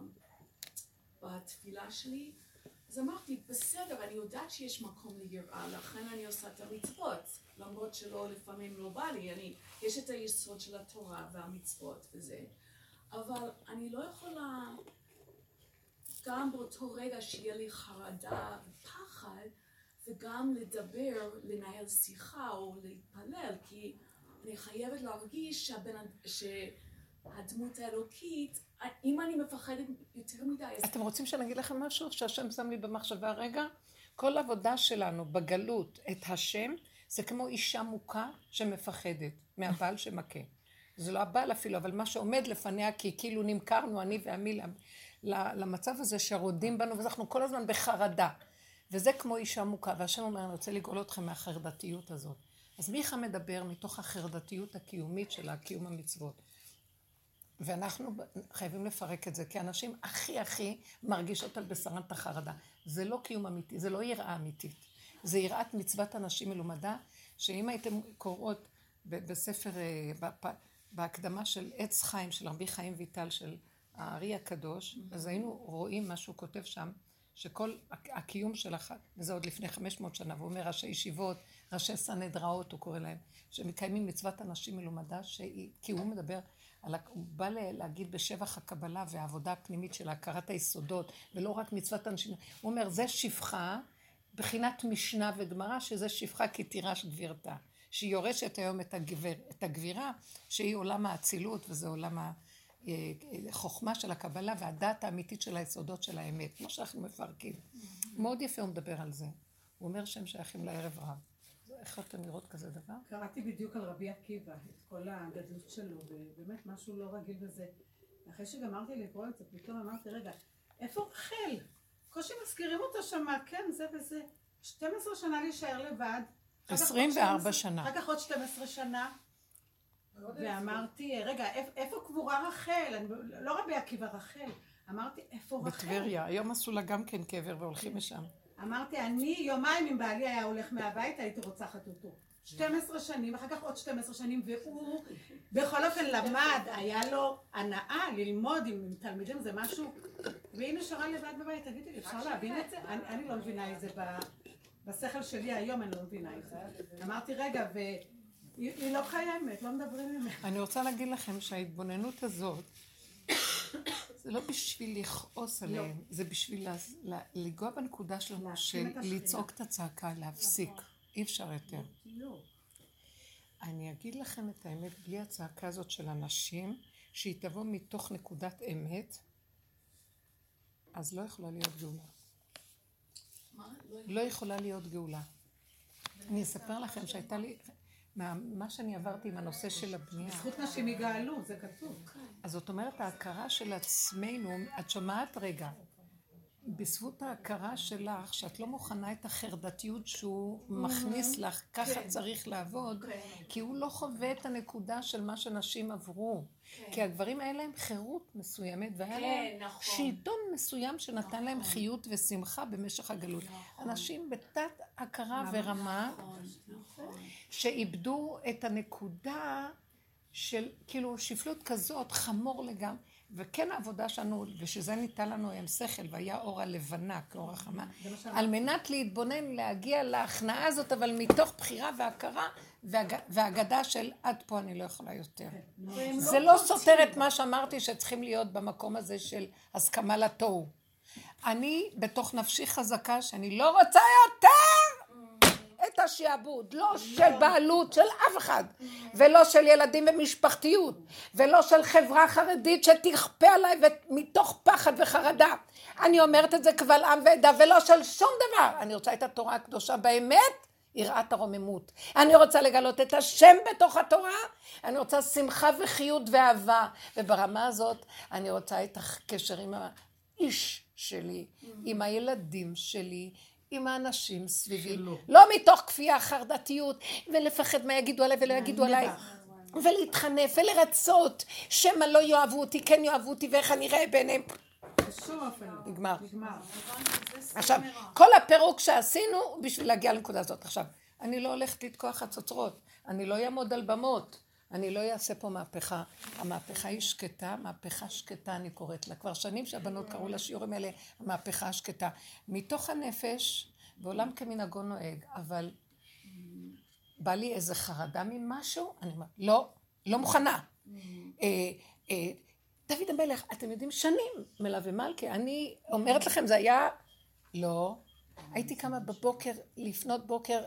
Speaker 6: בתפילה שלי, אז אמרתי, בסדר, אני יודעת שיש מקום ליראה, לכן אני עושה את המצוות, למרות שלא, לפעמים לא בא לי, אני, יש את היסוד של התורה והמצוות וזה, אבל אני לא יכולה, גם באותו רגע שיהיה לי חרדה ופחד, וגם לדבר, לנהל שיחה או להתפלל, כי אני חייבת להרגיש שהבן, שהדמות האלוקית, אם אני מפחדת יותר מדי, אז
Speaker 1: אתם רוצים שאני אגיד לכם משהו שהשם שם לי במחשבה רגע? כל עבודה שלנו בגלות את השם זה כמו אישה מוכה שמפחדת מהבעל שמכה. זה לא הבעל אפילו, אבל מה שעומד לפניה, כי כאילו נמכרנו, אני ועמי, למצב הזה שרודים בנו, ואנחנו כל הזמן בחרדה. וזה כמו אישה מוכה, והשם אומר, אני רוצה לגאול אתכם מהחרדתיות הזאת. אז מיכה מדבר מתוך החרדתיות הקיומית של הקיום המצוות. ואנחנו חייבים לפרק את זה, כי אנשים הכי הכי מרגישות על בשרן את החרדה. זה לא קיום אמיתי, זה לא יראה אמיתית. זה יראת מצוות אנשים מלומדה, שאם הייתם קוראות בספר, אה, בהקדמה של עץ חיים של רבי חיים ויטל של הארי הקדוש, אז היינו רואים מה שהוא כותב שם, שכל הק- הקיום של אחת, וזה עוד לפני 500 שנה, והוא אומר ראשי ישיבות, ראשי סנהדראות, הוא קורא להם, שמקיימים מצוות אנשים מלומדה, שהיא, כי הוא מדבר על, ה- הוא בא להגיד בשבח הקבלה והעבודה הפנימית של הכרת היסודות, ולא רק מצוות אנשים, הוא אומר, זה שפחה, בחינת משנה וגמרא, שזה שפחה כי תירש גבירתה. שהיא יורשת היום את, הגביר, את הגבירה, שהיא עולם האצילות, וזה עולם החוכמה של הקבלה והדעת האמיתית של היסודות של האמת, כמו שאנחנו מפרקים. מאוד יפה הוא מדבר על זה. הוא אומר שהם שייכים לערב רב. איך אתם לראות כזה דבר?
Speaker 3: קראתי בדיוק על רבי עקיבא, את כל הגדלות שלו, ובאמת משהו לא רגיל בזה. אחרי שגמרתי לקרוא את זה, פתאום אמרתי, רגע, איפה רחל? קושי מזכירים אותה שמה, כן, זה וזה. 12 שנה להישאר לבד. אחר כך עוד
Speaker 1: 24
Speaker 3: 12
Speaker 1: שנה.
Speaker 3: אחר כך עוד 12 שנה. ואמרתי, רגע, איפ- איפה קבורה רחל? לא רבי עקיבא, רחל. אמרתי, איפה רחל?
Speaker 1: בטבריה. היום עשו לה גם כן קבר והולכים לשם.
Speaker 3: אמרתי, אני יומיים אם בעלי היה הולך מהבית, הייתי רוצחת אותו. 12 שנים, אחר כך עוד 12 שנים, והוא בכל אופן למד, היה לו הנאה ללמוד עם, עם תלמידים, זה משהו, והיא נשארה לבד בבית, תגידי לי, אפשר להבין את זה? אני, אני לא מבינה את זה ב, בשכל שלי היום, אני לא מבינה את זה. אמרתי, רגע, והיא היא לא קיימת, לא מדברים ממנה.
Speaker 1: אני רוצה להגיד לכם שההתבוננות הזאת, זה לא בשביל לכעוס עליהם, זה בשביל לנגוע בנקודה שלנו של. לצעוק את הצעקה, להפסיק. אי אפשר יותר.
Speaker 3: לא.
Speaker 1: אני אגיד לכם את האמת, בלי הצעקה הזאת של אנשים, שהיא תבוא מתוך נקודת אמת, אז לא יכולה להיות גאולה.
Speaker 6: מה? לא
Speaker 1: לא יכולה להיות גאולה. אני אספר לכם שהייתה לי, מה, מה שאני עברתי עם הנושא של הבנייה,
Speaker 3: זכות נשים יגאלו, זה כתוב.
Speaker 1: אז זאת אומרת ההכרה של עצמנו, את שומעת רגע, בזכות ההכרה שלך, שאת לא מוכנה את החרדתיות שהוא מכניס לך, ככה צריך לעבוד, כי הוא לא חווה את הנקודה של מה שנשים עברו. כי הגברים האלה הם חירות מסוימת, והיה להם
Speaker 6: נכון.
Speaker 1: שלטון מסוים שנתן להם חיות ושמחה במשך הגלות. אנשים בתת הכרה ורמה, שאיבדו את הנקודה של כאילו שפלות כזאת, חמור לגמרי. וכן העבודה שלנו, ושזה ניתן לנו עם שכל, והיה אור הלבנה כאור החמה, על מנת להתבונן, להגיע להכנעה הזאת, אבל מתוך בחירה והכרה, והגדה של עד פה אני לא יכולה יותר. זה לא סותר את מה שאמרתי שצריכים להיות במקום הזה של הסכמה לתוהו. אני בתוך נפשי חזקה שאני לא רוצה יותר את השעבוד, לא של בעלות של אף אחד, ולא של ילדים במשפחתיות, ולא של חברה חרדית שתכפה עליי מתוך פחד וחרדה. אני אומרת את זה קבל עם ועדה, ולא של שום דבר. אני רוצה את התורה הקדושה באמת, יראת הרוממות. אני רוצה לגלות את השם בתוך התורה, אני רוצה שמחה וחיות ואהבה, וברמה הזאת אני רוצה את הקשר עם האיש שלי, עם הילדים שלי, עם האנשים סביבי, לא מתוך כפייה, חרדתיות, ולפחד מה יגידו עליי ולא יגידו עליי. ולהתחנף ולרצות, שמא לא יאהבו אותי, כן יאהבו אותי, ואיך אני אראה בעיניהם.
Speaker 3: לא.
Speaker 1: נגמר.
Speaker 3: נגמר.
Speaker 1: עכשיו, כל הפירוק שעשינו בשביל להגיע לנקודה הזאת. עכשיו, אני לא הולכת לתקוע חצוצרות, אני לא אעמוד על במות, אני לא אעשה פה מהפכה. המהפכה היא שקטה, מהפכה שקטה אני קוראת לה. כבר שנים שהבנות קראו לשיעורים האלה המהפכה השקטה. מתוך הנפש, ועולם כמנהגו נוהג, אבל בא לי איזה חרדה ממשהו, אני אומרת, לא, לא מוכנה. דוד המלך, אתם יודעים, שנים מלווה מלכה, אני אומרת לכם, זה היה... לא. הייתי קמה בבוקר, לפנות בוקר,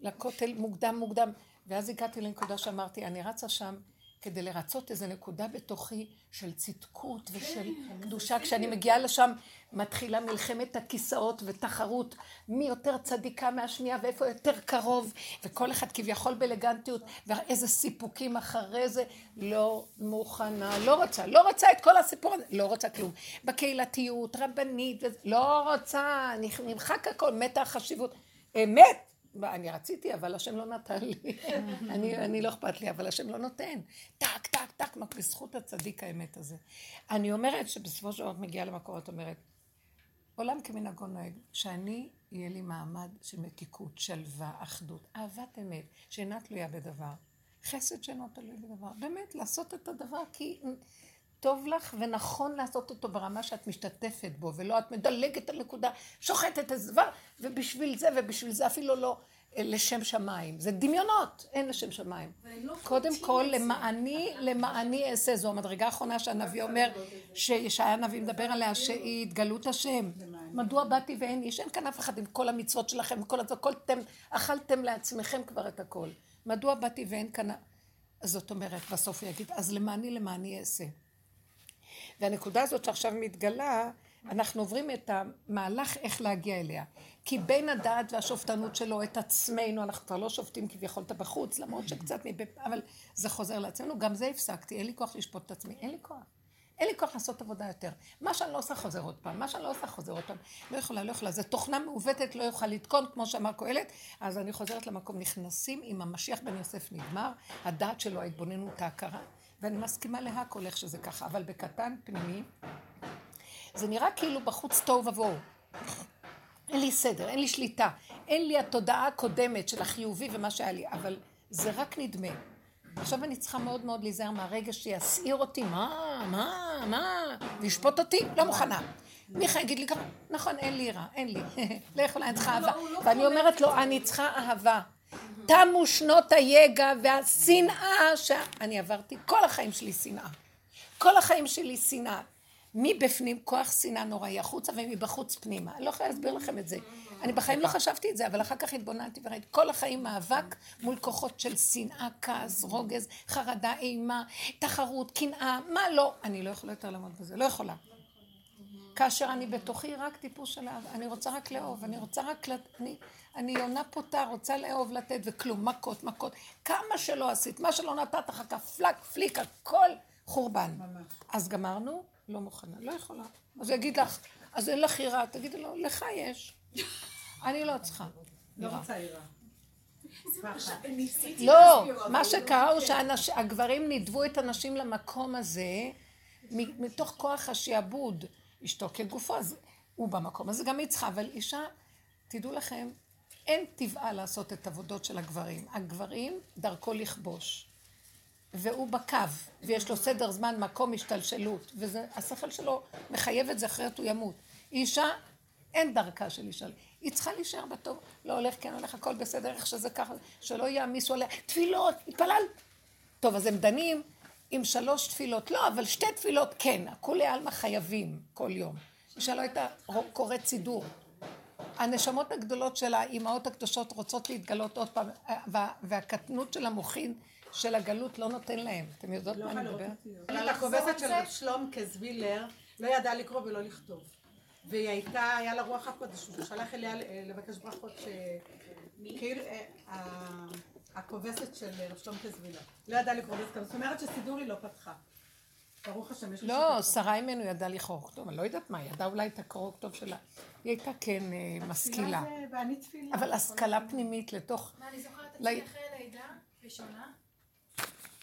Speaker 1: לכותל מוקדם מוקדם, ואז הגעתי לנקודה שאמרתי, אני רצה שם כדי לרצות איזו נקודה בתוכי של צדקות ושל קדושה. כשאני מגיעה לשם, מתחילה מלחמת הכיסאות ותחרות מי יותר צדיקה מהשנייה ואיפה יותר קרוב, וכל אחד כביכול באלגנטיות, ואיזה סיפוקים אחרי זה. לא מוכנה, לא רוצה, לא רוצה את כל הסיפור הזה, לא רוצה כלום. בקהילתיות, רבנית, לא רוצה, נמחק הכל, מתה החשיבות. אמת! אני רציתי, אבל השם לא נתן לי. אני, אני לא אכפת לי, אבל השם לא נותן. טק, טק, טק, בזכות הצדיק האמת הזה. אני אומרת שבסופו של דבר את מגיעה למקור, את אומרת, עולם כמנהגו נוהג, שאני, יהיה לי מעמד של מתיקות, שלווה, אחדות, אהבת אמת, שאינה תלויה בדבר. חסד שאינו תלוי בדבר. באמת, לעשות את הדבר כי טוב לך ונכון לעשות אותו ברמה שאת משתתפת בו, ולא את מדלגת על נקודה, שוחטת את דבר, ובשביל זה ובשביל זה אפילו לא אה, לשם שמיים. זה דמיונות, אין לשם שמיים.
Speaker 6: לא
Speaker 1: קודם כל. למעני, למעני אעשה. זו המדרגה האחרונה שהנביא אומר, שישעיה הנביא מדבר עליה, שהיא התגלות השם. מדוע באתי ואין איש? אין כאן אף אחד עם כל המצוות שלכם, כל אתם אכלתם לעצמכם כבר את הכל. מדוע באתי ואין כאן... זאת אומרת, בסוף הוא יגיד, אז למעני, למעני אעשה. והנקודה הזאת שעכשיו מתגלה, אנחנו עוברים את המהלך איך להגיע אליה. כי בין הדעת והשופטנות שלו, את עצמנו, אנחנו כבר לא שופטים כביכול את הבחוץ, למרות שקצת מבפ... אבל זה חוזר לעצמנו, גם זה הפסקתי, אין לי כוח לשפוט את עצמי, אין לי כוח. אין לי כוח לעשות עבודה יותר. מה שאני לא עושה חוזר עוד פעם, מה שאני לא עושה חוזר עוד פעם. לא יכולה, לא יכולה. זו תוכנה מעוותת, לא יוכל לתקון, כמו שאמר קהלת. אז אני חוזרת למקום, נכנסים עם המשיח בן יוסף נגמר, הדעת שלו, ההתבוננות, ההכרה. ואני מסכימה להכל איך שזה ככה, אבל בקטן פנימי, זה נראה כאילו בחוץ תוהו ובוהו. אין לי סדר, אין לי שליטה, אין לי התודעה הקודמת של החיובי ומה שהיה לי, אבל זה רק נדמה. עכשיו אני צריכה מאוד מאוד להיזהר מהרגע שיסעיר אותי, מה, מה, מה, וישפוט אותי, לא מוכנה. מיכה יגיד לי ככה, נכון, אין לי יראה, אין לי, לא יכולה, אני צריכה אהבה. ואני אומרת לו, אני צריכה אהבה. תמו שנות היגע והשנאה שאני עברתי, כל החיים שלי שנאה. כל החיים שלי שנאה. מבפנים כוח שנאה נוראי החוצה ומבחוץ פנימה. אני לא יכולה להסביר לכם את זה. אני בחיים לא חשבתי את זה, אבל אחר כך התבוננתי וראיתי כל החיים מאבק מול כוחות של שנאה, כעס, רוגז, חרדה, אימה, תחרות, קנאה, מה לא. אני לא יכולה יותר לעמוד בזה, לא יכולה. כאשר אני בתוכי רק טיפוס של אהבה, אני רוצה רק לאהוב, אני רוצה רק, לת... אני, אני יונה פותה, רוצה לאהוב, לתת, וכלום, מכות, מכות. כמה שלא עשית, מה שלא נתת אחר כך, פלק, פליק, הכל חורבן. אז גמרנו, לא מוכנה, לא יכולה. אז הוא יגיד לך, אז אין לך יראה, תגידי לו, לך יש. אני לא צריכה.
Speaker 3: לא רוצה יראה.
Speaker 1: לא, מה
Speaker 6: הוא
Speaker 1: שקרה הוא
Speaker 6: לא-
Speaker 1: שהגברים נידבו את הנשים למקום הזה מתוך כוח השעבוד, אשתו כגופו, אז הוא במקום הזה, גם היא צריכה, אבל אישה, תדעו לכם, אין טבעה לעשות את עבודות של הגברים. הגברים, דרכו לכבוש. והוא בקו, ויש לו סדר זמן, מקום, השתלשלות, והשכל שלו מחייב את זה, אחרת הוא ימות. אישה, אין דרכה של אישה. היא צריכה להישאר בטוב, לא הולך, כן הולך, הכל בסדר, איך שזה ככה, שלא יעמיסו עליה. תפילות, התפלל. טוב, אז הם דנים עם שלוש תפילות. לא, אבל שתי תפילות כן, הכולי עלמא חייבים כל יום. אישה לא הייתה קוראת סידור. הנשמות הגדולות של האימהות הקדושות רוצות להתגלות עוד פעם, וה- והקטנות של המוחין של הגלות לא נותן להם. אתם יודעות מה אני מדברת?
Speaker 3: אבל הכובסת של רב שלום כזווילר לא ידעה לקרוא ולא לכתוב. והיא הייתה, היה לה רוח הקודש, הוא שלח אליה אה, לבקש ברכות ש... כאילו, אה, ה- הכובסת של רב שלום כזווילר. לא ידעה לקרוא ולכתוב, זאת אומרת שסידור היא לא פתחה. ברוך השם, יש לי
Speaker 1: לא. שרה אימנו ידעה לקרוא כתוב, אני לא יודעת מה, היא ידעה אולי את הקרוא כתוב שלה. היא הייתה כן אה, משכילה.
Speaker 3: זה-.
Speaker 1: אבל השכלה פנימית לתוך...
Speaker 4: מה, אני זוכרת את עצמי אחרי לידה ראשונה,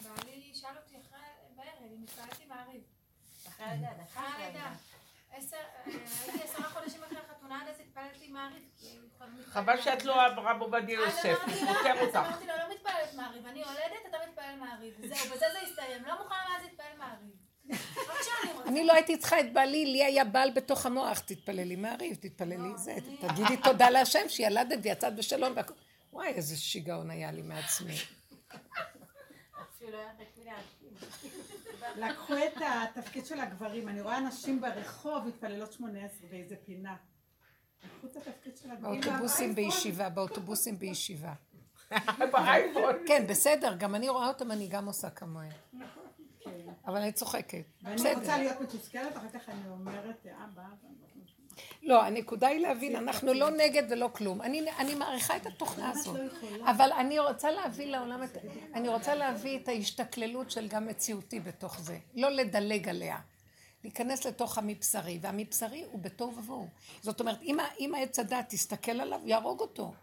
Speaker 4: בעלי שאל אותי אחרי, בערב, אם התפללתי מעריב.
Speaker 7: אחרי הלידה,
Speaker 4: אחרי
Speaker 7: אחרי
Speaker 4: הלידה. אה, הייתי עשרה חודשים אחרי החתונה, עד אז התפללתי מעריב.
Speaker 5: חבל שאת. לא הרב עובדיה
Speaker 4: אז
Speaker 5: יוסף, הוא
Speaker 4: אז
Speaker 5: אותך.
Speaker 4: אמרתי לו, לא מתפללת מעריב, אני יולדת, אתה מתפלל מעריב. זהו, בזה זה הסתיים. לא מוכנה מאז להתפלל מעריב.
Speaker 1: אני לא הייתי צריכה את בעלי, לי היה בעל בתוך המוח, תתפללי מעריב, תתפללי זה, תגידי תודה להשם שילדת ויצאת בשלום. והכל. וואי, איזה שיגעון היה לי מעצמי.
Speaker 7: לא.
Speaker 3: לקחו את התפקיד של הגברים, אני רואה נשים ברחוב מתפללות שמונה עשרה באיזה פינה. לקחו את התפקיד של הגברים.
Speaker 1: באוטובוסים. בישיבה, באוטובוסים בישיבה. כן, בסדר, גם אני רואה אותם, אני גם עושה כמוהם.
Speaker 3: כן.
Speaker 1: אבל אני צוחקת.
Speaker 3: ואני. רוצה להיות מתוסכלת, אחר כך אני אומרת, אבא, אבא.
Speaker 1: לא, הנקודה היא להבין, אנחנו לא נגד ולא כלום. אני, אני מעריכה את התוכנה הזאת.
Speaker 3: לא.
Speaker 1: אבל אני רוצה להביא לעולם את... אני רוצה להביא את ההשתכללות של גם מציאותי בתוך זה. לא לדלג עליה. להיכנס לתוך המבשרי, והמבשרי הוא בתוהו ובוהו. זאת אומרת, אם, העץ הדת תסתכל עליו, יהרוג אותו.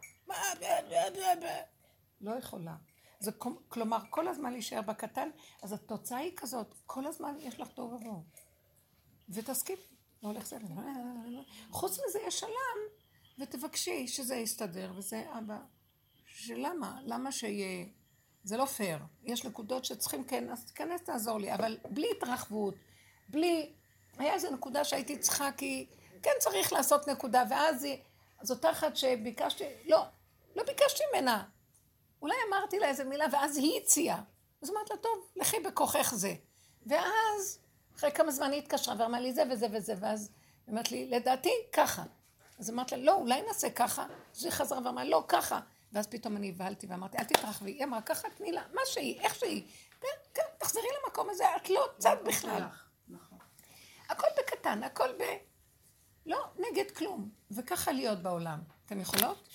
Speaker 1: לא יכולה. זה כל- כלומר, כל הזמן להישאר בקטן, אז התוצאה היא כזאת, כל הזמן יש לך תוהו ובוהו. ותסכים, לא הולך זה. חוץ מזה יש שלם, ותבקשי שזה יסתדר, וזה אבא. שלמה? למה שיהיה זה לא פייר. יש נקודות שצריכים כן, אז תיכנס, תעזור לי, אבל בלי התרחבות, בלי... היה איזו נקודה שהייתי צריכה, כי כן צריך לעשות נקודה, ואז היא... אז אותה אחת שביקשתי, לא, לא ביקשתי ממנה. אולי אמרתי לה איזה מילה, ואז היא הציעה. אז אמרתי לה, טוב, לכי בכוחך זה. ואז, אחרי כמה זמן היא התקשרה ואמרה לי זה וזה וזה, ואז היא אמרת לי, לדעתי, ככה. אז אמרתי לה, לא, אולי נעשה ככה. אז היא חזרה ואמרה, לא, ככה. ואז פתאום אני הבהלתי ואמרתי, אל תתרחבי. היא אמרה, ככה תני לה, מה שהיא, איך שהיא. כן, כן, תחזרי למקום הזה, את לא צד בכלל.
Speaker 3: נכון.
Speaker 1: הכל בקטן, הכל ב... לא נגד כלום. וככה להיות בעולם. אתם יכולות?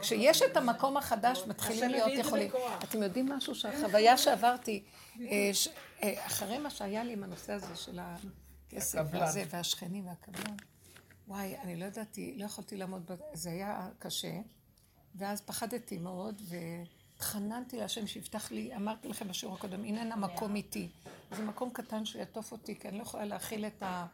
Speaker 1: כשיש את המקום החדש, מתחילים להיות יכולים. אתם יודעים משהו שהחוויה שעברתי, אה, אה, אחרי מה שהיה לי עם הנושא הזה של הכסף. והזה, והשכנים והקבלן, וואי, אני לא ידעתי, לא יכולתי לעמוד, זה היה קשה, ואז פחדתי מאוד, והתחננתי להשם שיפתח לי, אמרתי לכם בשיעור הקודם, הנה המקום איתי. זה מקום קטן שיעטוף אותי, כי אני לא יכולה להכיל את ה...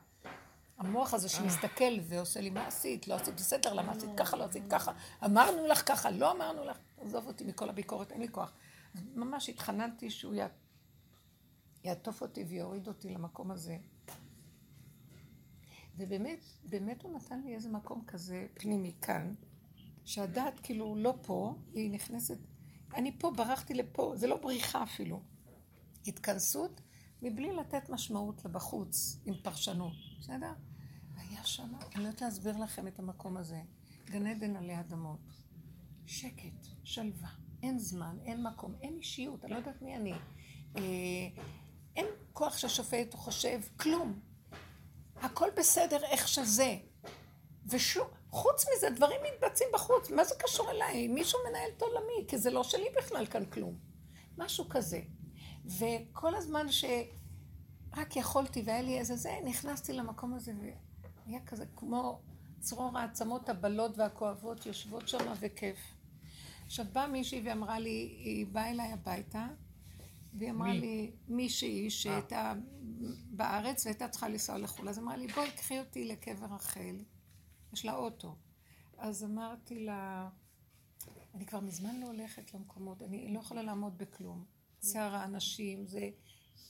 Speaker 1: המוח הזה שמסתכל ועושה לי מה עשית, לא עשית בסדר, למה עשית ככה, לא עשית ככה, אמרנו לך ככה, לא אמרנו לך, עזוב אותי מכל הביקורת, אין לי כוח. ממש התחננתי שהוא י... יעטוף אותי ויוריד אותי למקום הזה. ובאמת, באמת הוא נתן לי איזה מקום כזה פנימי כאן, שהדעת כאילו לא פה, היא נכנסת, אני פה, ברחתי לפה, זה לא בריחה אפילו. התכנסות מבלי לתת משמעות לבחוץ, עם פרשנות, בסדר? והיה שם, אני לא יודעת להסביר לכם את המקום הזה. גן עדן עלי אדמות. שקט, שלווה, אין זמן, אין מקום, אין אישיות, אני לא יודעת מי אני. אה, אין כוח ששופט או חושב, כלום. הכל בסדר איך שזה. ושום, חוץ מזה, דברים מתבצעים בחוץ. מה זה קשור אליי? מישהו מנהל את עולמי, כי זה לא שלי בכלל כאן כלום. משהו כזה. וכל הזמן שרק יכולתי והיה לי איזה זה, נכנסתי למקום הזה והיה כזה כמו צרור העצמות הבלות והכואבות יושבות שם וכיף. עכשיו באה מישהי ואמרה לי, היא באה אליי הביתה, והיא אמרה
Speaker 5: מי?
Speaker 1: לי, מישהי שהייתה בארץ והייתה צריכה לנסוע לחו"ל, אז אמרה לי, בואי קחי אותי לקבר רחל, יש לה אוטו. אז אמרתי לה, אני כבר מזמן לא הולכת למקומות, אני לא יכולה לעמוד בכלום. שיער האנשים, זה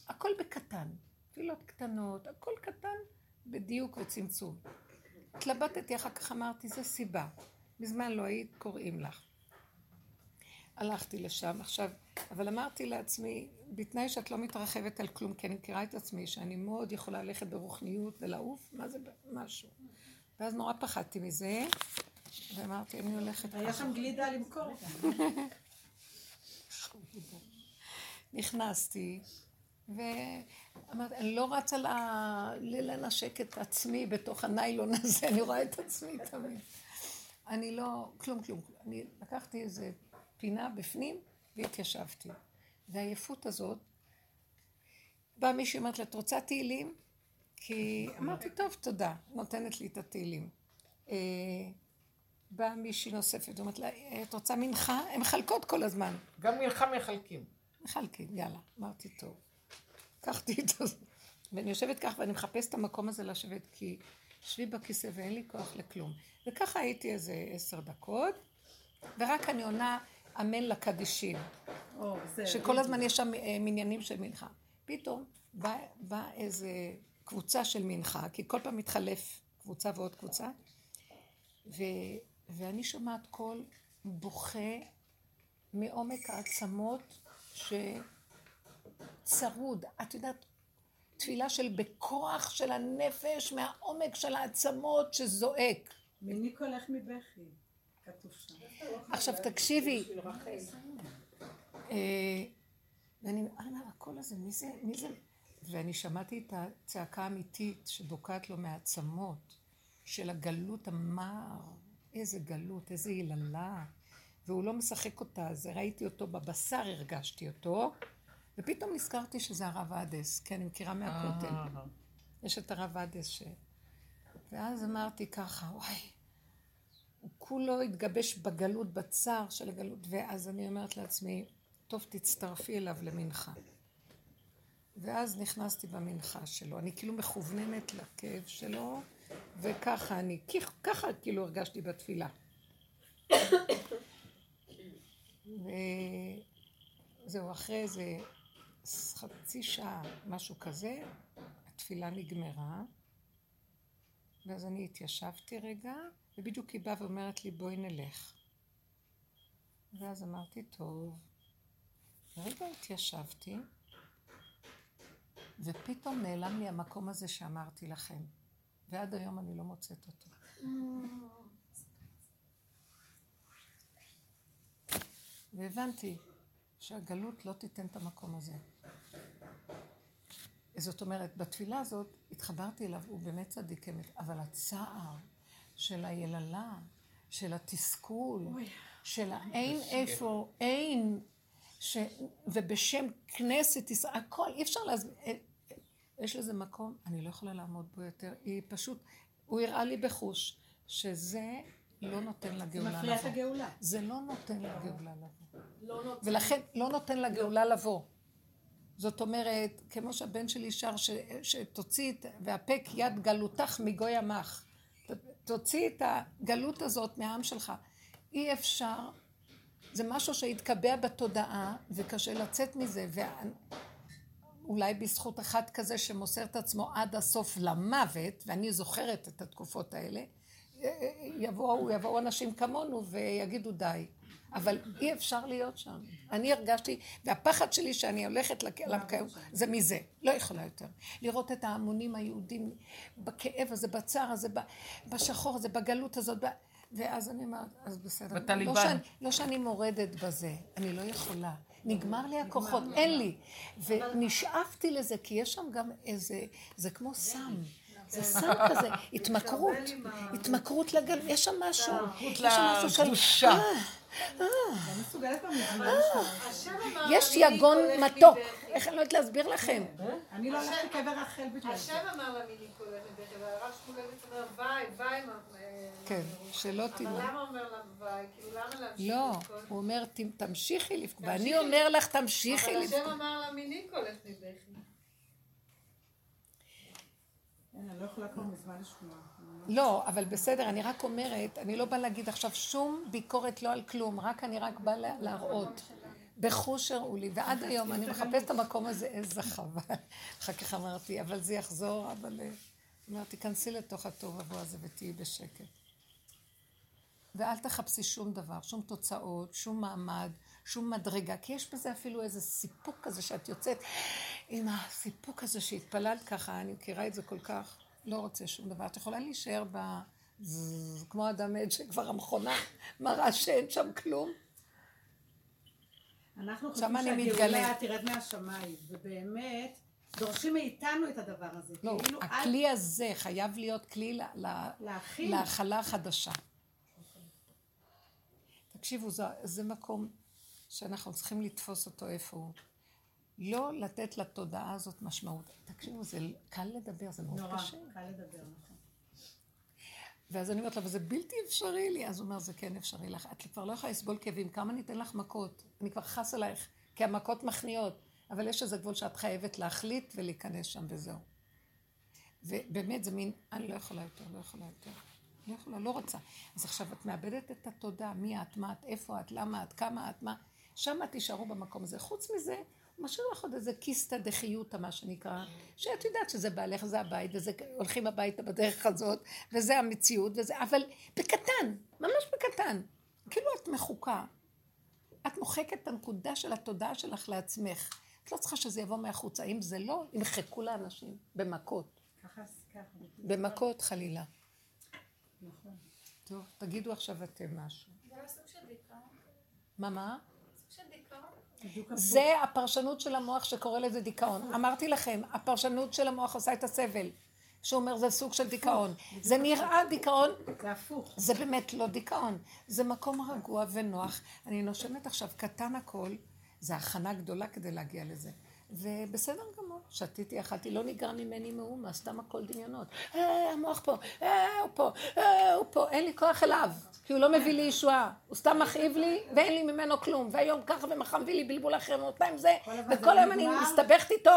Speaker 1: הכל בקטן, תפילות קטנות, הכל קטן בדיוק וצמצום. התלבטתי, אחר כך אמרתי, זה סיבה. מזמן לא היית, קוראים לך. הלכתי לשם עכשיו, אבל אמרתי לעצמי, בתנאי שאת לא מתרחבת על כלום, כי אני מכירה את עצמי, שאני מאוד יכולה ללכת ברוחניות ולעוף, מה זה משהו. ואז נורא פחדתי מזה, ואמרתי, אני הולכת
Speaker 3: היה שם גלידה למכור.
Speaker 1: נכנסתי, ואמרתי, אני לא רצה ל- ל- לנשק את עצמי בתוך הניילון הזה, אני רואה את עצמי תמיד. אני לא, כלום, כלום. אני לקחתי איזה פינה בפנים והתיישבתי. והעייפות הזאת, באה מישהי אומרת לה, את רוצה תהילים? כי אמרתי, טוב, תודה, נותנת לי את התהילים. אה, באה מישהי נוספת, אומרת לה, את רוצה מנחה? הן מחלקות כל הזמן.
Speaker 5: גם מלחם מחלקים.
Speaker 1: מחלקים, יאללה. אמרתי, טוב. לקחתי את זה. ואני יושבת כך ואני מחפשת את המקום הזה לשבת, כי יושבי בכיסא ואין לי כוח לכלום. וככה הייתי איזה עשר דקות, ורק אני עונה אמן לקדישים,
Speaker 3: או,
Speaker 1: שכל הזמן יש שם אה, מניינים של מנחה. פתאום באה בא איזה קבוצה של מנחה, כי כל פעם מתחלף קבוצה ועוד קבוצה, ו, ואני שומעת קול בוכה מעומק העצמות שצרוד. את יודעת, תפילה של בכוח של הנפש, מהעומק של העצמות שזועק.
Speaker 3: מני קולך מבכי, כתוב שם.
Speaker 1: עכשיו תקשיבי. אה, ואני אני אומרת, הקול הזה, מי זה, מי זה? ואני שמעתי את הצעקה האמיתית שבוקעת לו מהעצמות של הגלות המר. איזה גלות, איזה יללה. והוא לא משחק אותה, אז ראיתי אותו בבשר, הרגשתי אותו, ופתאום נזכרתי שזה הרב אדס, כי אני מכירה מהכותל.
Speaker 5: אה,
Speaker 1: יש את הרב אדס ש... ואז אמרתי ככה, וואי, הוא כולו התגבש בגלות, בצער של הגלות, ואז אני אומרת לעצמי, טוב, תצטרפי אליו למנחה. ואז נכנסתי במנחה שלו, אני כאילו מכווננת לכאב שלו, וככה אני, ככה כאילו הרגשתי בתפילה. וזהו, אחרי איזה חצי שעה, משהו כזה, התפילה נגמרה, ואז אני התיישבתי רגע, ובדיוק היא באה ואומרת לי, בואי נלך. ואז אמרתי, טוב. רגע התיישבתי, ופתאום נעלם לי המקום הזה שאמרתי לכם, ועד היום אני לא מוצאת אותו. והבנתי שהגלות לא תיתן את המקום הזה. זאת אומרת, בתפילה הזאת התחברתי אליו, הוא באמת צדיק אמת, אבל הצער של היללה, של התסכול, של האין איפה, אין, ש... ובשם כנסת ישראל, הכל, אי אפשר להסביר, אה, יש לזה מקום, אני לא יכולה לעמוד בו יותר, היא פשוט, הוא הראה לי בחוש, שזה לא נותן לגאולה לבוא.
Speaker 3: מפריע את הגאולה.
Speaker 1: זה לא נותן לגאולה לבוא.
Speaker 6: לא נותן.
Speaker 1: ולכן לא נותן לגאולה לבוא. זאת אומרת, כמו שהבן שלי שר, ש, שתוציא את, והפק יד גלותך מגוי עמך. תוציא את הגלות הזאת מהעם שלך. אי אפשר, זה משהו שהתקבע בתודעה, וקשה לצאת מזה. ואולי בזכות אחד כזה שמוסר את עצמו עד הסוף למוות, ואני זוכרת את התקופות האלה, יבואו, יבואו אנשים כמונו ויגידו די. אבל אי אפשר להיות שם. אני הרגשתי, והפחד שלי שאני הולכת אליו כיום, זה מזה. לא יכולה יותר. לראות את ההמונים היהודים בכאב הזה, בצער הזה, בשחור הזה, בגלות הזאת. ואז אני אומרת, אז בסדר.
Speaker 5: בטליבן.
Speaker 1: לא שאני, לא שאני מורדת בזה, אני לא יכולה. נגמר לי הכוחות, אין לי. ונשאפתי לזה, כי יש שם גם איזה, זה כמו סם. זה סם כזה, התמכרות, התמכרות לגל, יש שם משהו, יש שם משהו של...
Speaker 5: לקדושה.
Speaker 1: אה,
Speaker 3: מזמן לשמוע.
Speaker 1: יש יגון מתוק, איך אני לא יודעת להסביר לכם?
Speaker 3: אני לא הולכת לקבר רחל בגלל זה.
Speaker 7: השם אמר לה מיני קולט מבכי, והרב שמואלביץ אומר ויי, מה-
Speaker 1: כן, שלא
Speaker 7: אבל
Speaker 1: תמנע.
Speaker 7: למה אומר לה ויי? כאילו למה להמשיך
Speaker 1: לא,
Speaker 7: לבכות?
Speaker 1: הוא אומר, "ת- תמשיכי לבכות, ואני. אומר לך, תמשיכי
Speaker 7: אבל השם
Speaker 1: לבכות.
Speaker 7: אמר לה מיני קולט מבכי.
Speaker 3: אני לא יכולה כבר מזמן לשמוע.
Speaker 1: לא, אבל בסדר, אני רק אומרת, אני לא באה להגיד עכשיו שום ביקורת לא על כלום, רק אני רק באה לה- להראות. בחוש הראו לי, ועד היום אני מחפשת את המקום הזה, איזה חבל. אחר כך אמרתי, אבל זה יחזור, אבל... אה, אמרתי, כנסי לתוך התוהו ובוהו הזה ותהיי בשקט. ואל תחפשי שום דבר, שום תוצאות, שום מעמד, שום מדרגה, כי יש בזה אפילו איזה סיפוק כזה שאת יוצאת עם הסיפוק הזה שהתפללת ככה, אני מכירה את זה כל כך, לא רוצה שום דבר. את יכולה להישאר ב... כמו אדם עד שכבר המכונה מראה שאין שם כלום.
Speaker 3: אנחנו חושבים שהגאולה. תרד מהשמיים, ובאמת דורשים מאיתנו את הדבר הזה.
Speaker 1: לא,
Speaker 3: כאילו, אל
Speaker 1: הכלי הזה חייב להיות כלי. להכלה חדשה. תקשיבו, זה, זה מקום שאנחנו צריכים לתפוס אותו איפה הוא. לא לתת לתודעה הזאת משמעות. תקשיבו, זה קל לדבר, זה מאוד
Speaker 3: נורא,
Speaker 1: קשה.
Speaker 3: קל לדבר, נכון.
Speaker 1: ואז אני אומרת לו, אבל זה בלתי אפשרי לי. אז הוא אומר, זה כן אפשרי לך. את כבר לא יכולה לסבול כאבים, כמה אני אתן לך מכות? אני כבר חס עלייך, כי המכות מכניעות. אבל יש איזה גבול שאת חייבת להחליט ולהיכנס שם וזהו. ובאמת זה מין, אני לא יכולה יותר, לא יכולה יותר. לא יכולה, לא רוצה. אז עכשיו את מאבדת את התודעה, מי את, מה את, איפה את, למה את, כמה את, מה. שם תישארו במקום הזה. חוץ מזה, הוא משאיר לך עוד איזה קיסטה דחיותא, מה שנקרא, שאת יודעת שזה בעלך, זה הבית, וזה הולכים הביתה בדרך הזאת, וזה המציאות, וזה, אבל בקטן, ממש בקטן. כאילו את מחוקה. את מוחקת את הנקודה של התודעה שלך לעצמך. את לא צריכה שזה יבוא מהחוצה. אם זה לא, ימחקו לאנשים במכות.
Speaker 3: ככה, ככה.
Speaker 1: במכות חלילה.
Speaker 3: נכון.
Speaker 1: טוב, תגידו עכשיו אתם משהו.
Speaker 4: זה לא סוג של דיכאון?
Speaker 1: מה, מה? זה הפרשנות של המוח שקורא לזה דיכאון. אמרתי לכם, הפרשנות של המוח עושה את הסבל. שהוא אומר זה סוג של דיכאון. זה נראה דיכאון,
Speaker 3: זה הפוך.
Speaker 1: זה באמת לא דיכאון. זה מקום רגוע ונוח. אני נושמת עכשיו קטן הכל, זה הכנה גדולה כדי להגיע לזה. ובסדר גמור, שתיתי, אכלתי, לא נגרע ממני מאומה, סתם הכל דמיונות. אה, המוח פה, אה, הוא פה, אה, הוא פה, אין לי כוח אליו, כי הוא לא מביא לי ישועה. הוא סתם מכאיב לי, ואין לי ממנו כלום. והיום ככה ומחר מביא לי בלבול אחר, ומאותיים זה, וכל היום אני. מסתבכת איתו.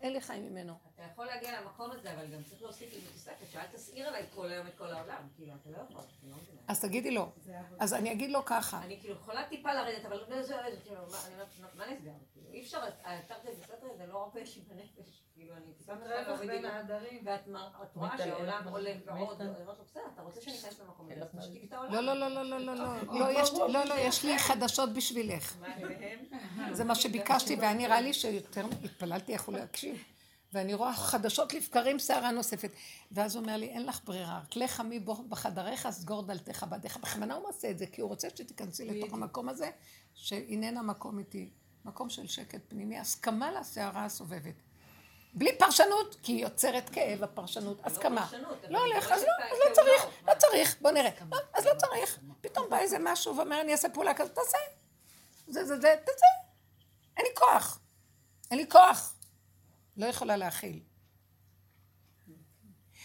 Speaker 1: אין לי חיים ממנו.
Speaker 8: אתה יכול להגיע למקום הזה, אבל גם צריך להוסיף עם תוספת, שאל תסעיר עליי כל היום את כל העולם. כאילו, אתה לא יכול, אני לא מבינה.
Speaker 1: אז תגידי לו. אז אני אגיד לו ככה.
Speaker 8: אני כאילו יכולה טיפה לרדת, אבל לא זה, לא זה, כאילו, מה- אני אומרת, מה נסגר? כאילו, אי אפשר, התרתי בסדר, זה לא הרבה לי בנפש. כאילו, אני
Speaker 7: רווח
Speaker 8: להוריד
Speaker 7: בין העדרים.
Speaker 8: ואת רואה שהעולם. עולה ועוד. אני אומרת לו, בסדר, אתה רוצה שאני אכנס למקום הזה, אז תשתיק את העולם.
Speaker 1: לא, לא, לא, לא, לא, לא, לא. לא, יש- לא, לא, יש לי חדשות בשבילך. זה מה שביקשתי, והיה נראה לי שיותר התפללתי איך הוא יקשיב. ואני רואה חדשות לבקרים שערה נוספת. ואז הוא אומר לי, אין לך ברירה, רק לך מי בחדריך, סגור דלתך בעדיך. בכוונה הוא עושה את זה, כי הוא רוצה שתיכנסי לתוך המקום הזה, שאיננה מקום איתי. מקום של שקט פנימי, הסכמה לסערה הסובבת. בלי פרשנות, כי היא יוצרת כאב, הפרשנות, הסכמה.
Speaker 8: פרשנות, אבל
Speaker 1: לא הולך, אז לא, לא
Speaker 8: הכאב
Speaker 1: צריך,
Speaker 8: לא.
Speaker 1: לא צריך, בוא נראה. לא, אז לא צריך. פתאום בא איזה משהו ואומר, אני אעשה פעולה כזאת, תעשה. זה, זה, זה, תעשה. אין לי כוח. אין לי כוח. לא יכולה להכיל.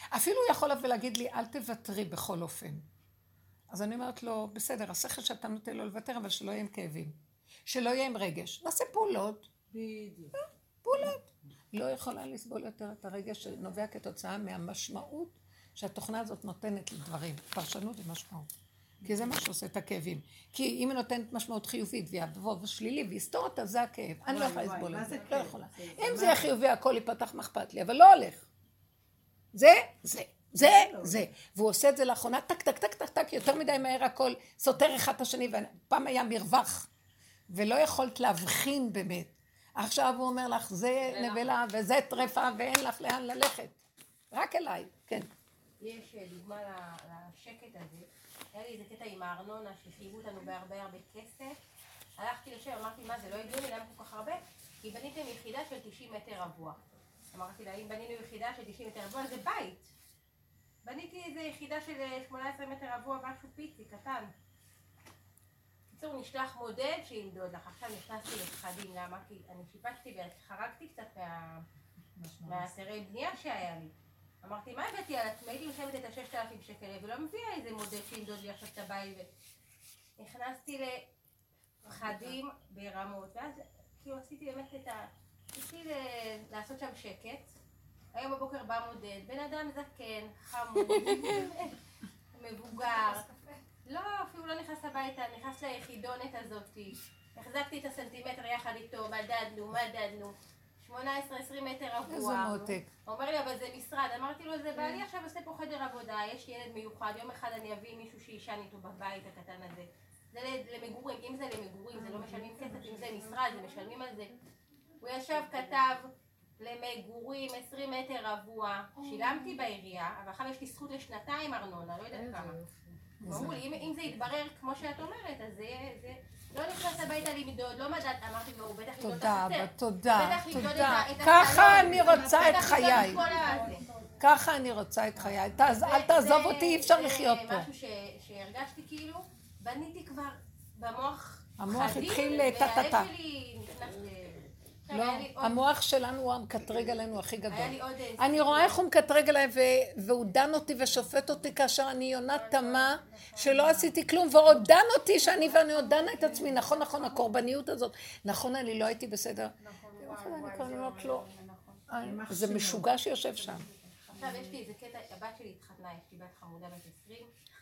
Speaker 1: אפילו הוא יכול לבוא ולהגיד לי, אל תוותרי בכל אופן. אז אני אומרת לו, בסדר, השכל שאתה נותן לו לוותר, אבל שלא יהיה עם כאבים. שלא יהיה עם רגש. נעשה פעולות.
Speaker 3: בדיוק.
Speaker 1: פעולות. לא יכולה לסבול יותר את הרגש שנובע כתוצאה מהמשמעות שהתוכנה הזאת נותנת לדברים. פרשנות ומשמעות. כי זה מה שעושה את הכאבים. כי אם היא נותנת משמעות חיובית ויבוא שלילי ויסתור אותה, זה הכאב. אני לא יכולה לסבול את זה. לא? יכולה. אם
Speaker 3: זה?
Speaker 1: יהיה חיובי, הכל ייפתח, מה אכפת לי? אבל לא הולך. זה, זה. זה, זה. והוא עושה את זה לאחרונה, טק, טק, טק, טק, טק, יותר מדי מהר הכל סותר אחד את השני, ופעם היה מרווח, ולא יכולת להבחין באמת. עכשיו הוא אומר לך, זה נבלה וזה טרפה ואין לך לאן ללכת. רק אליי, כן.
Speaker 9: יש אה, דוגמה לשקט הזה. היה לי איזה קטע עם הארנונה שחייבו אותנו בהרבה הרבה כסף. הלכתי לשם, אמרתי, מה זה לא הגיוני, למה כל כך הרבה? כי בניתם יחידה של 90 מטר רבוע. אמרתי לה, אם בנינו יחידה של 90 מטר רבוע, זה בית. בניתי איזה יחידה של אה, 18 מטר רבוע, משהו פיצי, קטן. בקיצור, נשלח מודד שימדוד לך. עכשיו נכנסתי לפחדים, למה? כי אני שיפצתי וחרגתי קצת מה... מהיתרי בנייה שהיה לי. אמרתי, מה הבאתי על עצמי? הייתי משלמת את הששת אלפים שקל ולא מביאה איזה מודל שימדוד לי עכשיו את הבית. נכנסתי לפחדים ברמות, ואז כאילו עשיתי באמת את ה... ניסיתי לעשות שם שקט. היום בבוקר בא מודד, בן אדם זקן, חמוד, מבוגר. לא, אפילו לא נכנס הביתה, נכנס ליחידונת הזאתי. החזקתי את הסנטימטר יחד איתו, מדדנו, מדדנו. 18-20 מטר רבוע.
Speaker 1: איזה מותק.
Speaker 9: אומר לי, אבל זה משרד. אמרתי לו, זה בעלי עכשיו עושה פה חדר עבודה, יש ילד מיוחד, יום אחד אני אביא מישהו שישן איתו בבית הקטן הזה. זה למגורים, אם זה למגורים, זה לא משלמים כסף, אם זה משרד, זה משלמים על זה. הוא ישב, כתב למגורים 20 מטר רבוע, שילמתי בעירייה, אבל עכשיו יש לי זכות לשנתיים ארנונה, לא יודעת כמה. אמרו לי, אם- זה יתברר כמו שאת אומרת, אז זה. זה- לא נכנס הביתה למדוד, לא מדד, אמרתי לו, הוא בטח ימדוד את
Speaker 1: תודה,
Speaker 9: החצר.
Speaker 1: תודה, תודה.
Speaker 9: ה- את
Speaker 1: ככה. אני רוצה את חיי. ככה אני רוצה את חיי. אל
Speaker 9: זה-
Speaker 1: תעזוב
Speaker 9: זה-
Speaker 1: אותי, אי אפשר
Speaker 9: זה
Speaker 1: לחיות פה.
Speaker 9: משהו ש- שהרגשתי כאילו, בניתי כבר במוח
Speaker 1: המוח
Speaker 9: חדים,
Speaker 1: התחיל טה-טה-טה. לא, המוח שלנו הוא המקטרג עלינו הכי גדול. אני רואה איך הוא מקטרג עליי והוא דן אותי ושופט אותי כאשר אני יונה תמה שלא עשיתי כלום ועוד דן אותי שאני ואני עוד דנה את עצמי. נכון נכון הקורבניות הזאת. נכון אני לא הייתי בסדר. נכון, אני כבר אומרת לו "אה, זה משוגע שיושב שם.
Speaker 9: עכשיו יש לי איזה קטע, הבת שלי התחתנה, יש לי בת חמודה בת 20,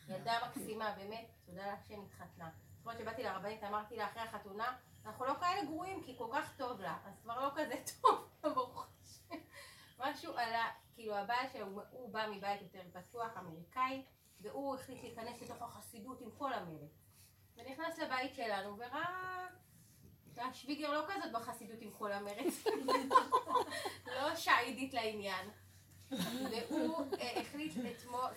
Speaker 9: ילדה מקסימה, באמת, תודה להשם התחתנה. זאת אומרת שבאתי לרבנית, אמרתי לה אחרי החתונה, אנחנו לא כאלה גרועים, כי כל כך טוב לה, אז כבר לא כזה טוב, ברוך השם. משהו עלה, כאילו הבעל הוא בא מבית יותר פתוח, אמריקאי, והוא החליט להיכנס לתוך החסידות עם כל המרץ. ונכנס לבית שלנו וראה... השוויגר לא כזאת בחסידות עם כל המרץ, לא שהידית לעניין. והוא אה, החליט אתמול,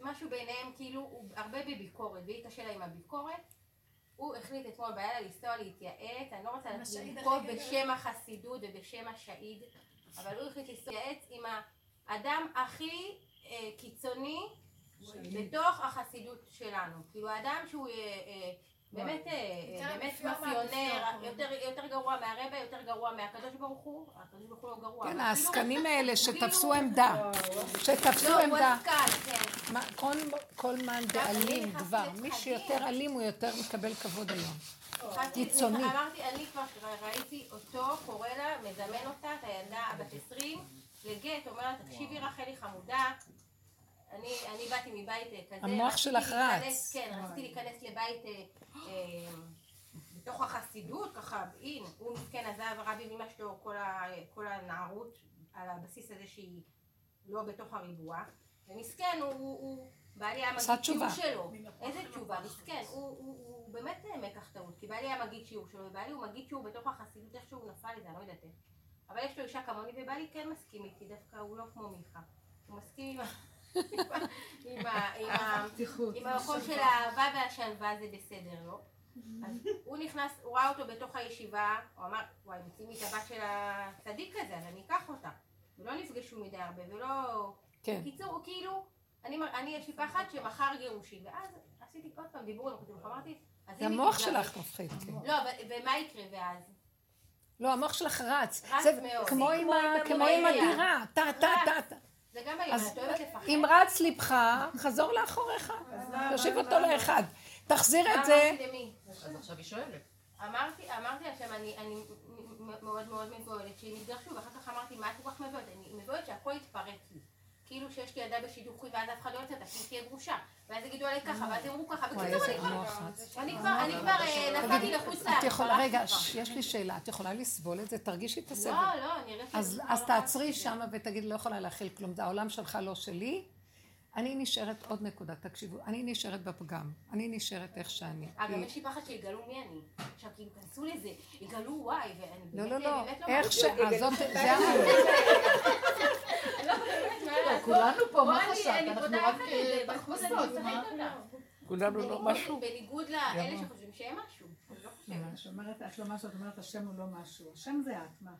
Speaker 9: משהו ביניהם, כאילו, הוא הרבה בביקורת, והיא קשה לה עם הביקורת. הוא החליט אתמול בלילה לנסוע להתייעץ, אני לא רוצה לנקוב. בשם החסידות ובשם השהיד, אבל הוא החליט להתייעץ עם האדם הכי אה, קיצוני בתוך החסידות שלנו. כאילו, האדם שהוא אה, אה, באמת, אה, באמת מאפיונר. יותר יותר גרוע מהרבה, יותר גרוע מהקדוש ברוך הוא, הקדוש ברוך הוא לא גרוע.
Speaker 1: כן העסקנים האלה שתפסו
Speaker 9: כאילו-
Speaker 1: עמדה שתפסו
Speaker 9: לא, הוא
Speaker 1: עמדה
Speaker 9: כן.
Speaker 1: כל,
Speaker 9: אני
Speaker 1: דאלים דבר
Speaker 9: לפחדים.
Speaker 1: מי שיותר אלים הוא יותר מקבל כבוד היום קיצוני.
Speaker 9: אמרתי, אני כבר ראיתי אותו, קורא לה, מזמן אותה, את הילדה בת 20, לגט, אומר לה, תקשיבי רחלי חמודה, אני, אני באתי מבית אה, כזה,
Speaker 1: המוח שלך רץ.
Speaker 9: כן, רציתי להיכנס לבית אה, אה, בתוך החסידות, ככה, אין, הוא מסכן עזב רב עם אמא שלו כל, ה, כל הנערות, על הבסיס הזה שהיא לא בתוך הריבוע, ומסכן, הוא, הוא, הוא בעלי היה
Speaker 1: עשה
Speaker 9: מגיד שיעור
Speaker 1: תשובה.
Speaker 9: שלו, איזה תשובה, מסכן, הוא, הוא, הוא באמת מקח טעות, כי בעלי היה מגיד שיעור שלו, ובעלי הוא מגיד שיעור בתוך החסידות, איך שהוא נפל לזה, אני לא יודעת איך. אבל יש לו אישה כמוני, ובעלי כן מסכים איתי, דווקא הוא לא כמו מיכה. הוא מסכים עם. עם המקום של האהבה והשלווה זה בסדר, לא? אז הוא נכנס, הוא ראה אותו בתוך הישיבה, הוא אמר, וואי, מוצאים לי את הבת של הצדיק הזה, אז אני אקח אותה. ולא נפגשו מדי הרבה, ולא...
Speaker 1: כן.
Speaker 9: בקיצור, הוא כאילו, אני, אני יש לי פחד שמחר גירושין, ואז עשיתי עוד פעם דיבור עם החתום, אמרתי, אז
Speaker 1: זה המוח שלך מפחיד, כן.
Speaker 9: לא, ומה יקרה ואז?
Speaker 1: לא, המוח שלך רץ.
Speaker 9: רץ מאוד.
Speaker 1: כמו עם. הדירה, טה טה טה.
Speaker 9: זה גם היום,
Speaker 1: אז
Speaker 9: את אוהבת לפחד?
Speaker 1: אם רץ ליבך, חזור לאחוריך. תושיב אותו לאחד. תחזיר את זה.
Speaker 9: אמרתי למי?
Speaker 5: אז עכשיו היא שואלת.
Speaker 9: אמרתי, אמרתי שאני אני מ- מאוד מאוד מבוהלת שהם יתגרשו, ואחר כך אמרתי, מה את כל כך מבוהלת? אני מבוהלת שהכל לי. כאילו שיש לי ילדה בשידוכים ואז אף אחד לא יוצא היא תהיה גרושה. ואז יגידו עליי ככה, ואז יאמרו ככה. בקיצור, אני כבר-. אני כבר, אה, נסעתי לחוץ
Speaker 1: את
Speaker 9: לארץ.
Speaker 1: יכולה,
Speaker 9: ברחתי
Speaker 1: רגע, יש לי שאלה. את יכולה לסבול את זה? תרגישי את הסבל.
Speaker 9: לא, לא, אני אראה
Speaker 1: אז,
Speaker 9: לא
Speaker 1: תעצרי. שמה ותגידי, לא יכולה להכיל כלום, זה העולם שלך לא שלי. אני נשארת, עוד נקודה, תקשיבו, אני נשארת בפגם, אני נשארת איך שאני.
Speaker 9: אה, גם
Speaker 1: כי-
Speaker 9: יש לי פחד שיגלו מי אני. עכשיו, כאילו, כנסו לזה, יגלו וואי, ואני
Speaker 1: לא,
Speaker 9: באמת,
Speaker 1: לא, לא,
Speaker 9: באמת לא
Speaker 1: איך ש...
Speaker 9: מאמינה.
Speaker 1: אז זאת, זה
Speaker 9: לא לעשות?
Speaker 7: כולנו פה, מה חשבת? אנחנו רק אה,
Speaker 9: אותה.
Speaker 5: כולנו לא משהו.
Speaker 9: בניגוד לאלה שחושבים שהם משהו. אני לא חושבת.
Speaker 3: את אומרת, את לא משהו, את אומרת, השם הוא לא משהו. השם זה את, מה?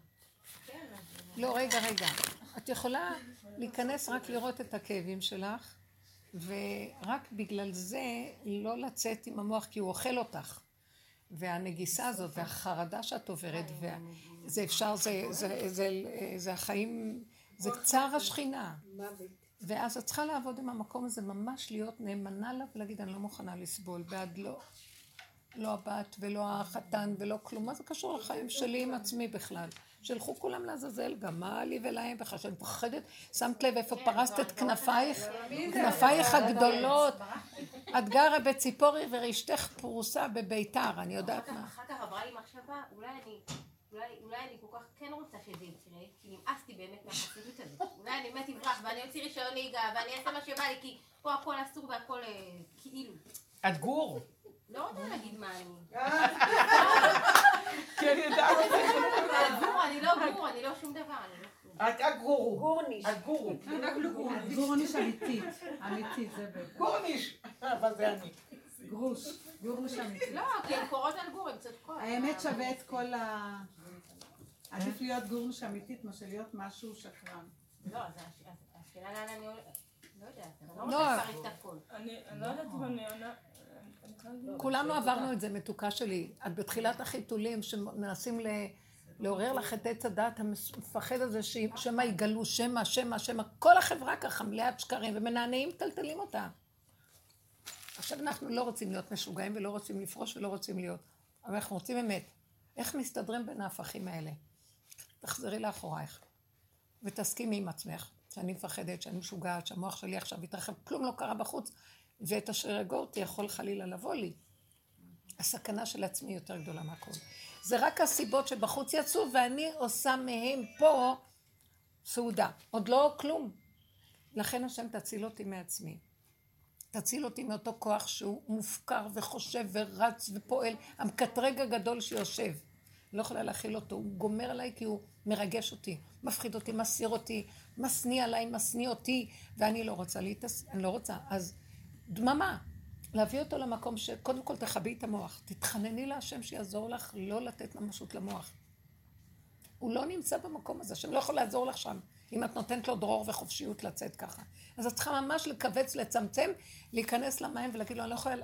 Speaker 1: לא, רגע, רגע. את יכולה להיכנס רק לראות את הכאבים שלך, ורק בגלל זה לא לצאת עם המוח, כי הוא אוכל אותך. והנגיסה הזאת, והחרדה שאת עוברת, וזה אפשר, זה, זה, זה, זה החיים, זה צער השכינה. ואז את צריכה לעבוד עם המקום הזה, ממש להיות נאמנה לה ולהגיד, אני לא מוכנה לסבול, בעד לא, לא הבת ולא החתן ולא כלום. מה זה קשור לחיים שלי עם עצמי בכלל? שילכו כולם לעזאזל, גם מה לי ולהם בכלל, שאני מפחדת, שמת לב איפה פרסת את כנפייך, כנפייך הגדולות. את גרה בציפורי ורשתך פרוסה בביתר, אני יודעת מה.
Speaker 9: אחר כך עברה לי מחשבה, אולי אני, אולי, אולי אני כל כך כן רוצה שזה יקרה, כי נמאסתי באמת מהחסידות הזאת. אולי אני באמת אברח ואני אוציא רישיון נהיגה ואני אעשה מה שבא לי, כי פה הכל אסור והכל אה, כאילו.
Speaker 5: את גור.
Speaker 9: לא רוצה להגיד מה אני.
Speaker 5: כי אני יודעת.
Speaker 9: אני לא גור, אני לא שום דבר, לא.
Speaker 5: את הגורו.
Speaker 2: גורניש.
Speaker 5: את גורו.
Speaker 3: גורניש אמיתית. אמיתית, זה בטח.
Speaker 5: גורניש. אבל זה אני.
Speaker 3: גרוש. גורניש אמיתית.
Speaker 9: לא, כי הן קוראות על גור, הן צודקות.
Speaker 3: האמת שווה את כל ה... עדיף להיות גורניש אמיתית מאשר להיות משהו שקרן.
Speaker 9: לא, השאלה לאן אני הולכת. לא יודעת, אני לא
Speaker 1: לא.
Speaker 9: רוצה לפרק את.
Speaker 10: אני אני לא יודעת אם אני עונה...
Speaker 1: כולנו עברנו את זה, מתוקה שלי. את בתחילת החיתולים שמנסים ל... לעורר לך את עץ הדעת המפחד הזה, שמא יגלו, שמא, שמא, שמא. כל החברה ככה מלאת שקרים, ומנענעים מטלטלים אותה. עכשיו אנחנו לא רוצים להיות משוגעים ולא רוצים לפרוש ולא רוצים להיות, אבל אנחנו רוצים אמת. איך מסתדרים בין ההפכים האלה? תחזרי לאחורייך, ותסכימי עם עצמך, שאני מפחדת, שאני משוגעת, שהמוח שלי עכשיו יתרחב, כלום לא קרה בחוץ, ואת אשר יגורתי יכול חלילה לבוא לי. הסכנה של עצמי יותר גדולה מהכל. זה רק הסיבות שבחוץ יצאו, ואני עושה מהם פה סעודה. עוד לא כלום. לכן השם תציל אותי מעצמי. תציל אותי מאותו כוח שהוא מופקר וחושב ורץ ופועל, המקטרג הגדול שיושב. לא יכולה להכיל אותו, הוא גומר עליי כי הוא מרגש אותי, מפחיד אותי, מסיר אותי, משניא עליי, משניא אותי, ואני לא רוצה להתעס... אני לא רוצה. אז דממה, להביא אותו למקום שקודם כל תכבי את המוח, תתחנני להשם שיעזור לך לא לתת ממשות למוח. הוא לא נמצא במקום הזה, השם לא יכול לעזור לך שם, אם את נותנת לו דרור וחופשיות לצאת ככה. אז את צריכה ממש לכווץ, לצמצם, להיכנס למים ולהגיד לו, אני לא יכולה...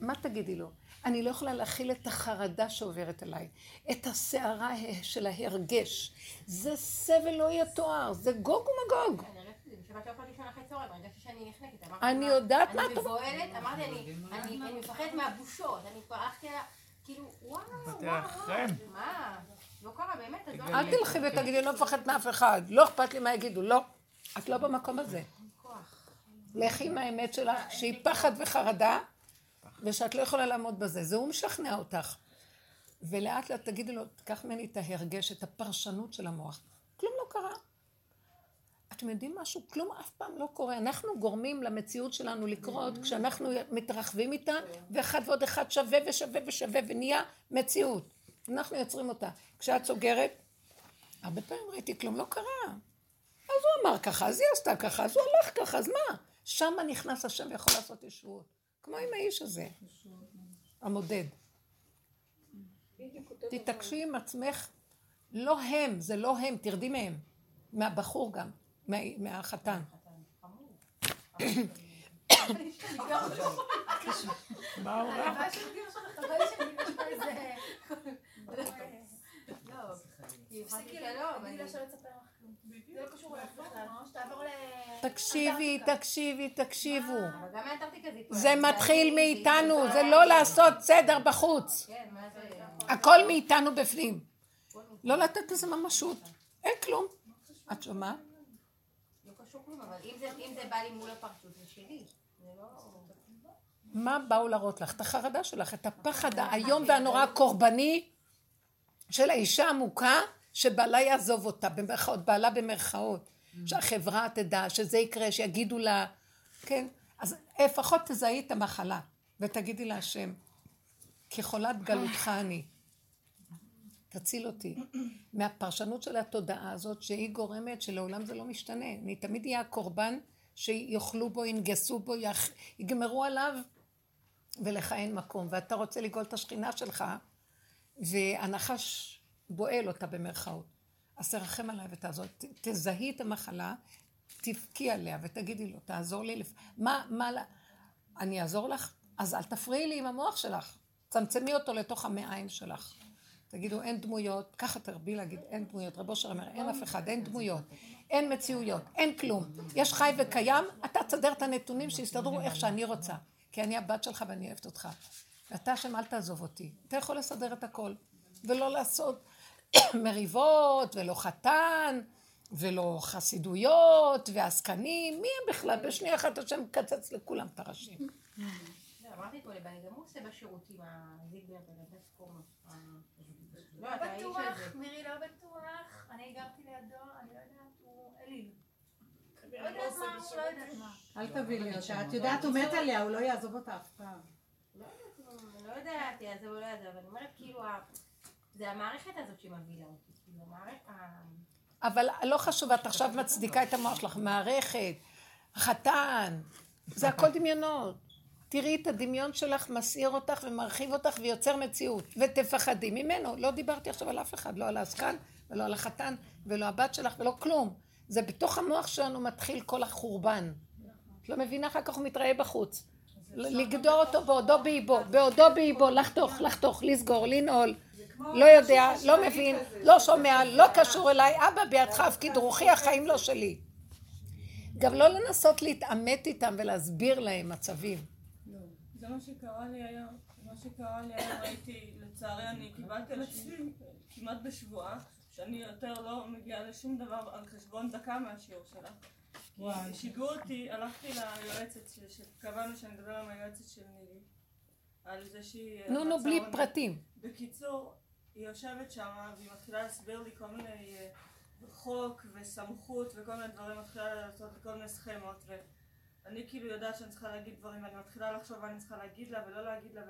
Speaker 1: מה תגידי לו? אני לא יכולה להכיל את החרדה שעוברת עליי, את הסערה של ההרגש. זה סבל לא יתואר, זה גוג ומגוג.
Speaker 9: אני הרגשתי את זה בשבת לא יכולתי לישון אחרי צהריים, הרגשתי שאני נחנקת. אמרתי,
Speaker 1: אני
Speaker 9: מה,
Speaker 1: יודעת מה
Speaker 9: אני
Speaker 1: את
Speaker 9: מבוהלת, אמרתי, אני- אני אני מפחדת מהבושות, אני כבר הלכתי לה, כאילו, וואו, וואו. מה? לא קרה באמת, לא...
Speaker 1: אל תלכי ותגידי, לא מפחדת מאף אחד, לא אכפת לי מה יגידו, לא. את לא במקום הזה. לכי עם האמת שלך, שהיא פחד וחרדה, ושאת לא יכולה לעמוד בזה. זה הוא משכנע אותך. ולאט לאט תגידי לו, תקח ממני את ההרגש, את הפרשנות של המוח. כלום לא קרה. אתם יודעים משהו? כלום אף פעם לא קורה. אנחנו גורמים למציאות שלנו לקרות כשאנחנו מתרחבים איתה, ואחד ועוד אחד שווה ושווה ושווה, ונהיה מציאות. אנחנו יוצרים אותה. כשאת סוגרת, הרבה פעמים ראיתי, כלום לא קרה. אז הוא אמר ככה, אז היא עשתה ככה, אז הוא הלך ככה, אז מה? שמה נכנס השם ויכול לעשות ישועות. כמו עם האיש הזה, המודד. תתעקשי עם עצמך, לא הם, זה לא הם, תרדי מהם. מהבחור גם, מהחתן. תקשיבי, תקשיבי, תקשיבו.
Speaker 9: זה
Speaker 1: מתחיל מאיתנו, זה לא לעשות סדר בחוץ. הכל מאיתנו בפנים. לא לתת לזה ממשות. אין כלום. את שומעת?
Speaker 9: כלום, אבל אם זה- בא לי מול הפרצוף, זה שלי. זה לא...
Speaker 1: מה באו להראות לך? את החרדה שלך, את הפחד האיום והנורא הקורבני של האישה המוכה שבעלה יעזוב אותה, במרכאות, בעלה במרכאות. שהחברה תדע, שזה יקרה, שיגידו לה, כן? אז לפחות תזהי את המחלה ותגידי להשם, כחולת גלותך אני. תציל אותי מהפרשנות של התודעה הזאת שהיא גורמת שלעולם זה לא משתנה. אני תמיד אהיה הקורבן שיאכלו בו, ינגסו בו. יגמרו עליו ולך אין מקום. ואתה רוצה לגאול את השכינה שלך והנחש בועל אותה במרכאות. אז תרחם עליי ותעזור, תזהי את המחלה, תבכי עליה ותגידי לו, תעזור לי, לפ... מה, מה, אני אעזור לך? אז אל תפריעי לי עם המוח שלך, צמצמי אותו לתוך המעיים שלך. תגידו, אין דמויות, ככה תרבי להגיד, אין דמויות. רבו אושר אומר, אין אף אחד, אין דמויות, אין מציאויות, אין כלום. יש חי וקיים, אתה תסדר את הנתונים שיסתדרו איך שאני רוצה. כי אני הבת שלך ואני אוהבת אותך. ואתה השם, אל תעזוב אותי. אתה יכול לסדר את הכל. ולא לעשות מריבות, ולא חתן, ולא חסידויות, ועסקנים. מי הם בכלל? בשנייה אחת השם מקצץ לכולם את הראשים.
Speaker 9: לא, אמרתי פה לבני, גם הוא עושה בשירותים, הזיגבר בנבט קורמה. לא,
Speaker 4: בטוח. מירי לא בטוח, אני גרתי לידו, אני לא יודעת, הוא אליל. לא לא יודעת מה.
Speaker 3: אל תביאי לי אותה. את יודעת, הוא מת עליה, הוא לא יעזוב אותה אף פעם.
Speaker 9: לא יודעת, לא יודעת, יעזוב או לא יעזוב, אבל אני אומרת, כאילו, זה המערכת הזאת שמבהילה אותי, כאילו, המערכת... ה-
Speaker 1: אבל לא חשוב, את עכשיו מצדיקה את המוח שלך. מערכת, חתן, זה הכל דמיונות. תראי את הדמיון שלך מסעיר אותך ומרחיב אותך ויוצר מציאות. ותפחדי ממנו. לא דיברתי עכשיו על אף אחד, לא על העסקן ולא על החתן ולא הבת שלך ולא כלום. זה בתוך המוח שלנו מתחיל כל החורבן. את לא מבינה? אחר כך הוא מתראה בחוץ. לגדור אותו בעודו באיבו, בעודו באיבו, לחתוך, לחתוך, לסגור, לנעול. לא יודע, לא מבין, לא שומע, לא קשור אליי, אבא בידך הפקיד רוחי, החיים לא שלי. גם לא לנסות להתעמת איתם ולהסביר להם מצבים.
Speaker 10: זה מה שקרה לי היום. מה שקרה לי היום ראיתי, לצערי אני קיבלתי על עצמי כמעט בשבועה, שאני יותר לא מגיעה לשום דבר על חשבון דקה מהשיעור שלך. כי שיגעו אותי, הלכתי ליועצת, שקבענו שאני אדבר עם היועצת של נילי, על זה שהיא...
Speaker 1: נו, נו, בלי
Speaker 10: בצהרונים.
Speaker 1: פרטים.
Speaker 10: בקיצור, היא יושבת שם והיא מתחילה להסביר לי כל מיני אה, חוק וסמכות וכל מיני דברים, מתחילה לעשות כל מיני סכמות ואני כאילו יודעת שאני צריכה להגיד דברים ואני מתחילה לחשוב מה אני צריכה להגיד לה ולא להגיד לה.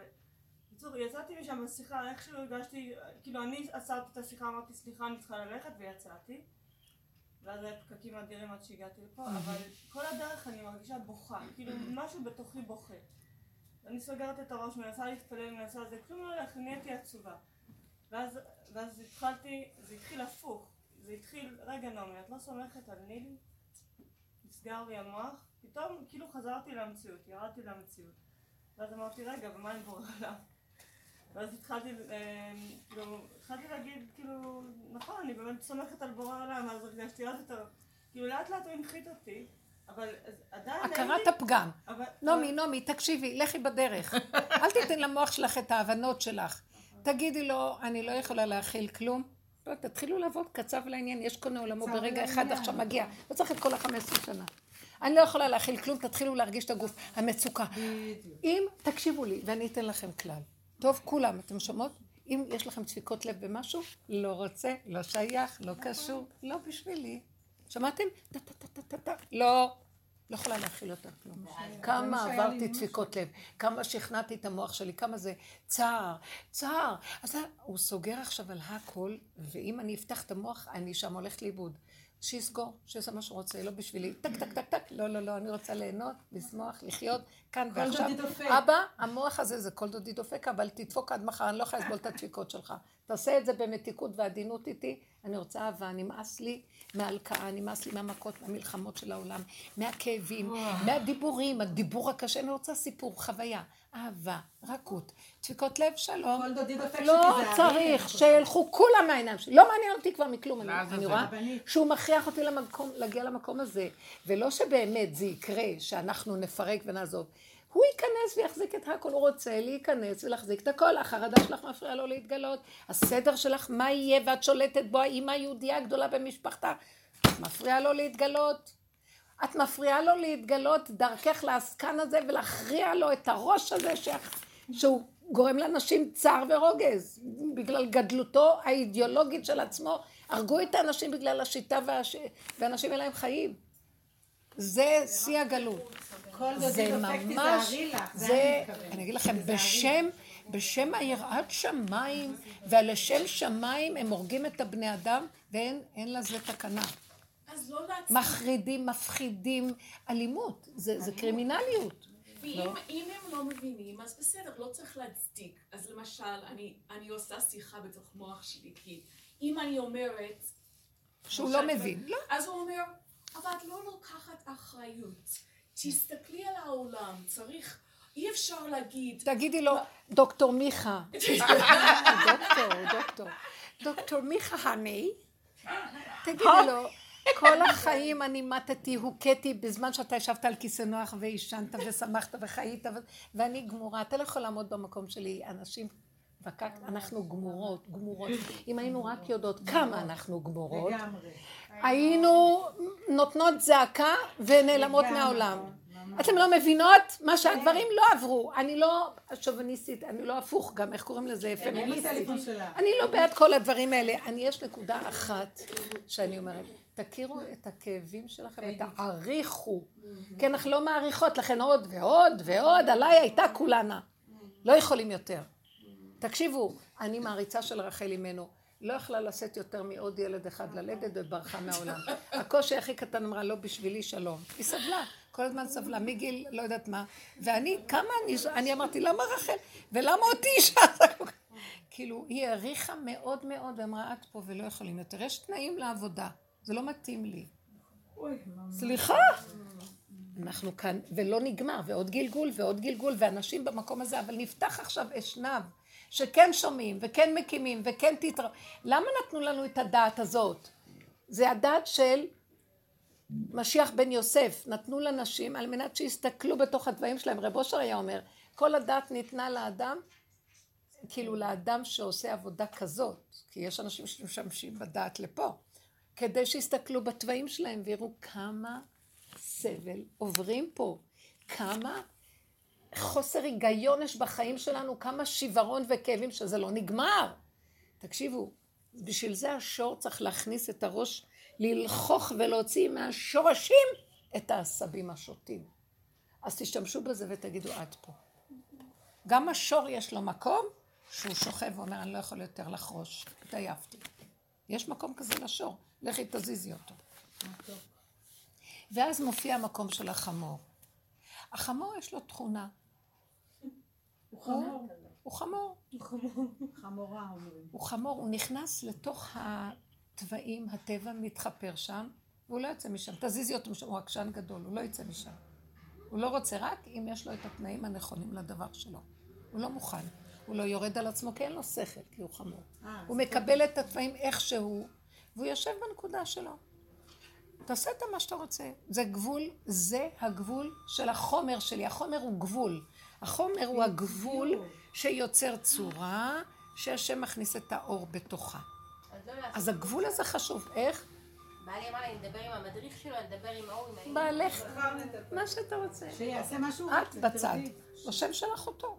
Speaker 10: בקיצור, יצאתי משם בשיחה, איכשהו הרגשתי, כאילו אני עצרתי את השיחה, אמרתי סליחה אני צריכה ללכת ויצאתי ואז היה פקקים אדירים עד שהגעתי לפה, אבל כל הדרך אני מרגישה בוכה, כאילו משהו בתוכי בוכה אני סוגרת את הראש, מנסה להתפלל, מנסה זה, כלום לא הולך, נהייתי עצובה. ואז, ואז התחלתי, זה התחיל הפוך. זה התחיל, רגע נעמי, את לא סומכת על נילי? נסגר לי המוח, פתאום כאילו חזרתי למציאות, ירדתי למציאות. ואז אמרתי, רגע, ומה עם בורא עולם? ואז התחלתי, אה, כאילו, התחלתי להגיד, כאילו, נכון, אני באמת סומכת על בורא עולם, אז הרגשתי עוד יותר, כאילו לאט לאט הוא הנחית אותי, אבל עדיין.
Speaker 1: הכרת הפגם.
Speaker 10: אבל-
Speaker 1: נעמי, נעמי, תקשיבי, לכי בדרך. אל תיתן למוח שלך את ההבנות שלך. תגידי לו, אני לא יכולה להכיל כלום, לא, תתחילו לעבוד קצב לעניין, יש קונה עולמו ברגע אחד. עכשיו מגיע. לא צריך את כל החמש עשרה שנה. אני לא יכולה להכיל כלום, תתחילו להרגיש את הגוף, המצוקה. אם, תקשיבו לי, ואני אתן לכם כלל. טוב, כולם, אתם שומעות? אם יש לכם דפיקות לב במשהו, לא רוצה, לא שייך, לא קשור, לא בשבילי. שמעתם? לא. לא יכולה להכיל יותר כלום. כמה עברתי דפיקות לב, כמה שכנעתי את המוח שלי, כמה זה צער, צער. אז הוא סוגר עכשיו על הכל, ואם אני אפתח את המוח, אני שם הולכת לאיבוד. שיסגור, שיעשה מה שהוא רוצה, לא בשבילי. טק, טק, טק, טק. לא, לא, לא, אני רוצה ליהנות, לשמוח, לחיות, כאן
Speaker 3: כל
Speaker 1: ועכשיו.
Speaker 3: דודי דופק.
Speaker 1: אבא, המוח הזה זה קול דודי דופק, אבל תדפוק עד מחר, אני לא יכולה לסבול את הדפיקות שלך. תעשה את זה במתיקות ועדינות איתי, אני רוצה אהבה, נמאס לי מההלקאה, נמאס לי מהמכות, מהמלחמות של העולם, מהכאבים, מהדיבורים, הדיבור הקשה, אני רוצה סיפור, חוויה, אהבה, רכות, דפיקות לב, שלום.
Speaker 3: קול דודי דופק
Speaker 1: לא. צריך שילכו כולם מהעיניים שלי, לא מעניין אותי כבר מכלום, אני, רואה. שהוא מכריח אותי למקום, להגיע למקום הזה, ולא שבאמת זה יקרה, שאנחנו נפרק ונעזוב. הוא ייכנס ויחזיק את הכל, הוא רוצה להיכנס ולהחזיק את הכל, החרדה שלך מפריעה לו להתגלות, הסדר שלך, מה יהיה, ואת שולטת בו, האימא היהודייה הגדולה במשפחתה, מפריעה לו להתגלות. את מפריעה לו להתגלות דרכך לעסקן הזה ולהכריע לו את הראש הזה ש... שהוא גורם לאנשים צער ורוגז בגלל גדלותו האידיאולוגית של עצמו. הרגו את האנשים בגלל השיטה והש... ואנשים אין להם חיים. זה שיא הגלות.
Speaker 3: כל
Speaker 1: זה ממש,
Speaker 3: זה
Speaker 1: זה,
Speaker 3: אני
Speaker 1: אגיד לכם. בשם, בשם היראת שמיים, ולשם שמיים הם הורגים את הבני אדם, ואין אין לזה תקנה.
Speaker 6: אז לא להצליח.
Speaker 1: מחרידים, מפחידים, אלימות, זה, זה קרימינליות.
Speaker 6: ואם אם הם לא מבינים, אז בסדר, לא צריך להצדיק. אז למשל, אני, אני עושה שיחה בתוך מוח שלי, כי אם אני אומרת...
Speaker 1: שהוא לא מבין. לא.
Speaker 6: אז הוא אומר, אבל את לא לוקחת אחריות. תסתכלי על העולם, צריך... אי אפשר להגיד...
Speaker 1: תגידי לו, דוקטור מיכה. דוקטור, דוקטור. דוקטור מיכה הני, תגידי לו, כל החיים אני מתתי, הוכיתי בזמן שאתה ישבת על כיסא נוח ועישנת ושמחת וחיית, ואני גמורה. אתה לא יכול לעמוד במקום שלי, אנשים... וקק, אנחנו גמורות, גמורות. אם היינו רק יודעות כמה אנחנו גמורות. היינו נותנות זעקה ונעלמות. מהעולם. אתם לא מבינות מה שהגברים לא עברו. אני לא שוביניסטית, אני לא הפוך גם, איך קוראים לזה?
Speaker 3: לי
Speaker 1: פמיניסטית. אני לא בעד כל הדברים האלה. אני, יש נקודה אחת שאני אומרת, תכירו את הכאבים שלכם ותעריכו. כי אנחנו לא מעריכות, לכן עוד ועוד ועוד, עליי הייתה כולנה. לא יכולים יותר. תקשיבו, אני מעריצה של רחל אימנו. לא יכלה לשאת יותר מעוד ילד אחד ללדת וברחה מהעולם. הקושי הכי קטן אמרה, לא בשבילי שלום. היא סבלה, כל הזמן סבלה, מגיל לא יודעת מה. ואני, כמה אני, אני אמרתי, למה רחל? ולמה אותי אישה? כאילו, היא העריכה מאוד מאוד ואמרה, את פה ולא יכולים יותר. יש תנאים לעבודה, זה לא מתאים לי. סליחה. אנחנו כאן, ולא נגמר, ועוד גלגול ועוד גלגול, ואנשים במקום הזה, אבל נפתח עכשיו אשנב, שכן שומעים, וכן מקימים, וכן תתר... למה נתנו לנו את הדעת הזאת? זה הדעת של משיח בן יוסף, נתנו לנשים על מנת שיסתכלו בתוך התוואים שלהם. רב אושר היה אומר, כל הדעת ניתנה לאדם, כאילו לאדם שעושה עבודה כזאת, כי יש אנשים שמשמשים בדעת לפה, כדי שיסתכלו בתוואים שלהם ויראו כמה סבל עוברים פה, כמה חוסר היגיון יש בחיים שלנו, כמה שיוורון וכאבים שזה לא נגמר. תקשיבו, בשביל זה השור צריך להכניס את הראש, ללחוך ולהוציא מהשורשים את העשבים השוטים. אז תשתמשו בזה ותגידו עד פה. גם השור יש לו מקום שהוא שוכב ואומר, אני לא יכול יותר לחרוש, התעייפתי. יש מקום כזה לשור, לכי תזיזי אותו. ואז מופיע המקום של החמור. החמור יש לו תכונה.
Speaker 3: הוא חמור.
Speaker 1: הוא חמור.
Speaker 3: חמורה אומרים.
Speaker 1: הוא חמור, הוא נכנס לתוך התוואים, הטבע מתחפר שם, והוא לא יוצא משם. תזיזי אותו משם, הוא עקשן גדול, הוא לא יצא משם. הוא לא רוצה רק אם יש לו את התנאים הנכונים לדבר שלו. הוא לא מוכן. הוא לא יורד על עצמו כי אין לו שכל, כי הוא חמור.
Speaker 3: אה,
Speaker 1: הוא מקבל את התוואים איכשהו, והוא יושב בנקודה שלו. תעשה את מה שאתה רוצה. זה גבול, זה הגבול של החומר שלי. החומר הוא גבול. החומר הוא הגבול שיוצר צורה, שהשם מכניס את האור בתוכה.
Speaker 9: אז לא
Speaker 1: הגבול הזה חשוב. איך?
Speaker 9: בעלי אמר לי, אני אדבר עם המדריך שלו, אני אדבר עם ההוא, עם ההיא.
Speaker 1: בעלך, מה שאתה רוצה.
Speaker 3: שיעשה מה שהוא
Speaker 1: את בצד. השם שלך אותו.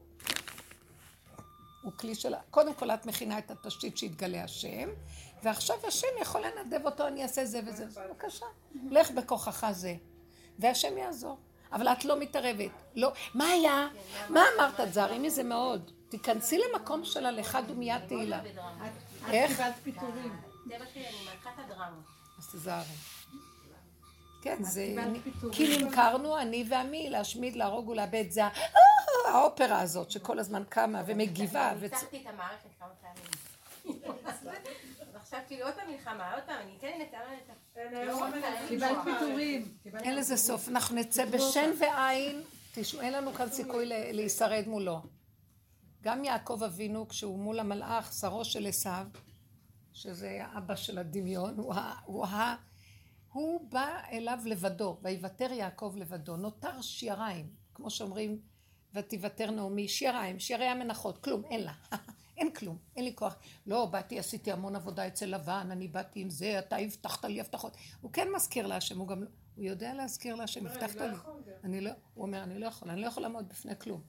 Speaker 1: הוא כלי שלה. קודם כל את מכינה את התשתית שיתגלה השם, ועכשיו השם יכול לנדב אותו, אני אעשה זה וזה. בבקשה, לך בכוחך זה, והשם יעזור. אבל את לא מתערבת. לא. מה היה? מה אמרת? תזהרי מזה מאוד. תיכנסי למקום של הלכה דומיית תהילה.
Speaker 3: את את
Speaker 1: איך?
Speaker 3: קיבלת פיטורים.
Speaker 9: טבע שלי, אני מלכת הדרמה.
Speaker 1: אז תזהרי. כן, זה... כי נמכרנו, אני ועמי, להשמיד, להרוג ולאבד. זה ה- האופרה הזאת שכל הזמן קמה ומגיבה. וצ-
Speaker 9: ניצחתי את המערכת כמה פעמים. ועכשיו כאילו עוד פעם מלחמה, עוד פעם, אני אתן
Speaker 3: קיבלת
Speaker 9: כוח.
Speaker 3: פיטורים. קיבלת
Speaker 1: אין לזה סוף. אנחנו נצא בשן ועין, תשמעו, אין לנו כאן סיכוי להישרד מולו. גם יעקב אבינו, כשהוא מול המלאך, שרו של עשיו, שזה האבא של הדמיון, הוא, ה, הוא, ה, הוא בא אליו לבדו, ויוותר יעקב לבדו. נותר שיריים, כמו שאומרים, ותיוותר נעמי, שיריים, שירי המנחות, כלום, אין לה. אין כלום, אין לי כוח. לא, באתי, עשיתי המון עבודה אצל לבן, אני באתי עם זה, אתה הבטחת לי הבטחות. הוא כן מזכיר להשם, הוא גם, הוא יודע להזכיר להשם, הבטחת לי. אני לא, הוא אומר, אני לא יכול, אני לא יכול לעמוד בפני כלום.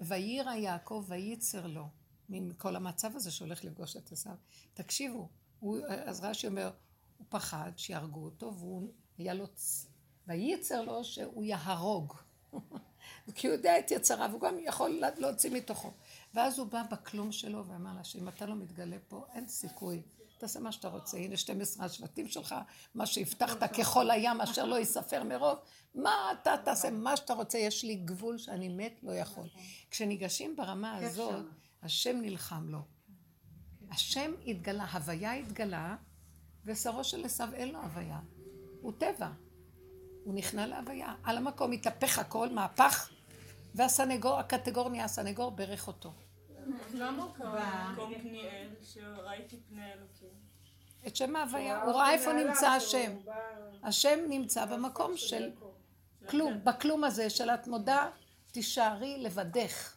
Speaker 1: ויירא יעקב וייצר לו, מכל המצב הזה שהולך לפגוש את עשיו. תקשיבו, הוא, אז רש"י אומר, הוא פחד שיהרגו אותו, והוא היה לו, וייצר לו שהוא יהרוג. כי הוא יודע את יצריו, הוא גם יכול להוציא מתוכו. ואז הוא בא בכלום שלו ואמר לה שאם אתה לא מתגלה פה, אין סיכוי. תעשה מה שאתה רוצה, הנה 12 השבטים שלך, מה שהבטחת ככל הים אשר לא ייספר מרוב, מה אתה תעשה, מה שאתה רוצה, יש לי גבול שאני מת, לא יכול. כשניגשים ברמה הזאת, השם נלחם לו. השם התגלה, הוויה התגלה, ושרו של עשיו אין לו הוויה. הוא טבע. הוא נכנע להוויה. על המקום התהפך הכל, מהפך, והסנגור, הקטגור נהיה הסנגור, ברך אותו.
Speaker 10: למה הוא קרא במקום פניאל, שראיתי פני אלוקים?
Speaker 1: את שם ההוויה, הוא ראה איפה נמצא השם. השם נמצא במקום של כלום, בכלום הזה של את מודה, תישארי לבדך.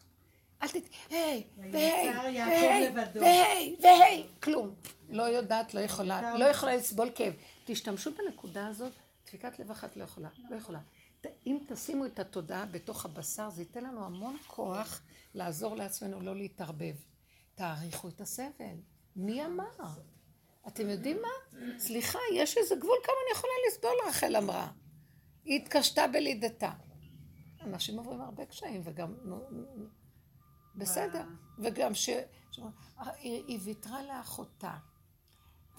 Speaker 1: אל תת... היי, והי, והי. והי, והי, כלום. לא יודעת, לא יכולה, לא יכולה לסבול כאב. תשתמשו בנקודה הזאת, דפיקת לב אחת לא יכולה, לא יכולה. אם תשימו את התודעה בתוך הבשר, זה ייתן לנו המון כוח לעזור לעצמנו לא להתערבב. תעריכו את הסבל. מי אמר? אתם יודעים מה? סליחה, יש איזה גבול כמה אני יכולה לסבול, רחל אמרה. היא התקשתה בלידתה. אנשים עוברים הרבה קשיים, וגם... בסדר. וגם ש... היא ויתרה לאחותה.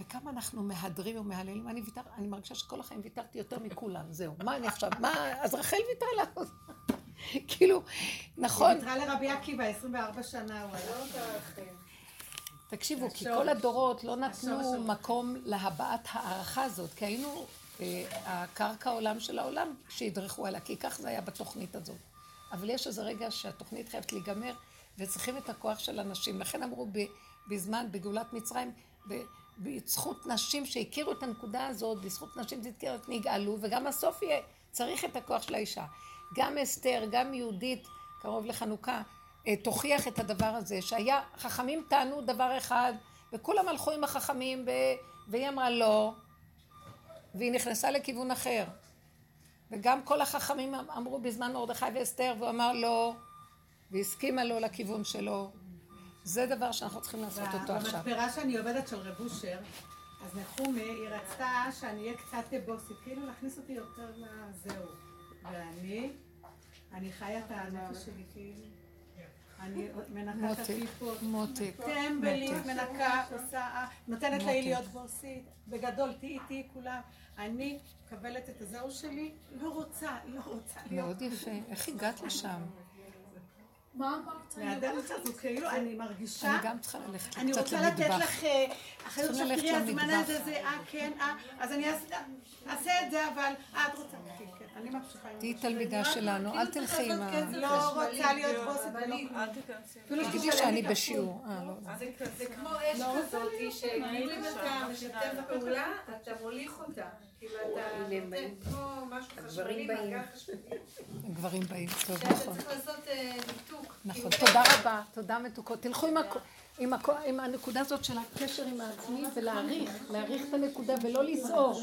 Speaker 1: וכמה אנחנו מהדרים ומהללים. אני ויתר... אני מרגישה שכל החיים ויתרתי יותר מכולם, זהו. מה אני עכשיו? מה... אז רחל ויתרה לאחותה. כאילו, נכון.
Speaker 3: היא ויתרה לרבי עקיבא, 24 שנה הוא היה.
Speaker 1: תקשיבו, כי. כל הדורות לא נתנו. מקום להבעת הערכה הזאת, כי היינו אה, הקרקע עולם של העולם שידרכו עליה, כי כך זה היה בתוכנית הזאת. אבל יש איזה רגע שהתוכנית חייבת להיגמר, וצריכים את הכוח של הנשים. לכן אמרו בזמן, בגאולת מצרים, ב- בזכות נשים שהכירו את הנקודה הזאת, בזכות נשים זתקרת נגאלו, וגם הסוף יהיה, צריך את הכוח של האישה. גם אסתר, גם יהודית, קרוב לחנוכה, אה, תוכיח את הדבר הזה, שהיה, חכמים טענו דבר אחד, וכולם הלכו עם החכמים, ו... והיא אמרה לא, והיא נכנסה לכיוון אחר. וגם כל החכמים אמ- אמרו בזמן מרדכי ואסתר, והוא אמר לא, והסכימה לו לכיוון שלו. זה דבר שאנחנו צריכים לעשות אותו עכשיו.
Speaker 3: במתפרה שאני עובדת של רב אושר, אז נחומי, היא רצתה שאני אהיה קצת בוסית, כאילו להכניס אותי יותר לזהו. ואני, אני חיה את הנפש שלי כאילו. אני מנקה את.
Speaker 1: מותק,
Speaker 3: טמבלית. מנקה, עושה, נותנת
Speaker 1: מותק.
Speaker 3: לי להיות בוסית. בגדול, תהיי איתי כולם. אני מקבלת את הזהו שלי, לא רוצה, לא רוצה להיות.
Speaker 1: מאוד יפה. איך הגעת לשם?
Speaker 6: מה אמרת?
Speaker 3: מהדרך הזו, כאילו, אני מרגישה...
Speaker 1: אני גם צריכה ללכת
Speaker 3: אני
Speaker 1: קצת
Speaker 3: רוצה לתת
Speaker 1: למטבח.
Speaker 3: לך אה, אחריות
Speaker 1: צריכים ללכת
Speaker 3: שתראי הזמן. הזה, זה אה, כן, אה, אז אני אעשה- את זה, אבל אה, את רוצה, כן, כן, אני ממשיכה.
Speaker 1: תהיי
Speaker 3: זה.
Speaker 1: תלמידה שלנו, אל תלכי עם ה...
Speaker 3: לא רוצה להיות ולא
Speaker 10: אל תיכנסי.
Speaker 3: אפילו
Speaker 1: תגידי שאני. בשיעור. אה, לא.
Speaker 2: זה זה כמו אש כזאת, שכאילו אם אתה משתף פעולה, אתה מוליך אותה. כאילו אתה נותן כמו משהו חשמלי, מעגל חשמלי.
Speaker 1: הגברים באים, טוב,
Speaker 2: שאתה
Speaker 1: נכון.
Speaker 2: צריך לעשות אה, ניתוק.
Speaker 1: נכון,
Speaker 2: כאילו,
Speaker 1: תודה רבה, תודה מתוקות. תלכו עם הנקודה הזאת של הקשר עם העצמי ולהעריך, להעריך את הנקודה ולא לסעור.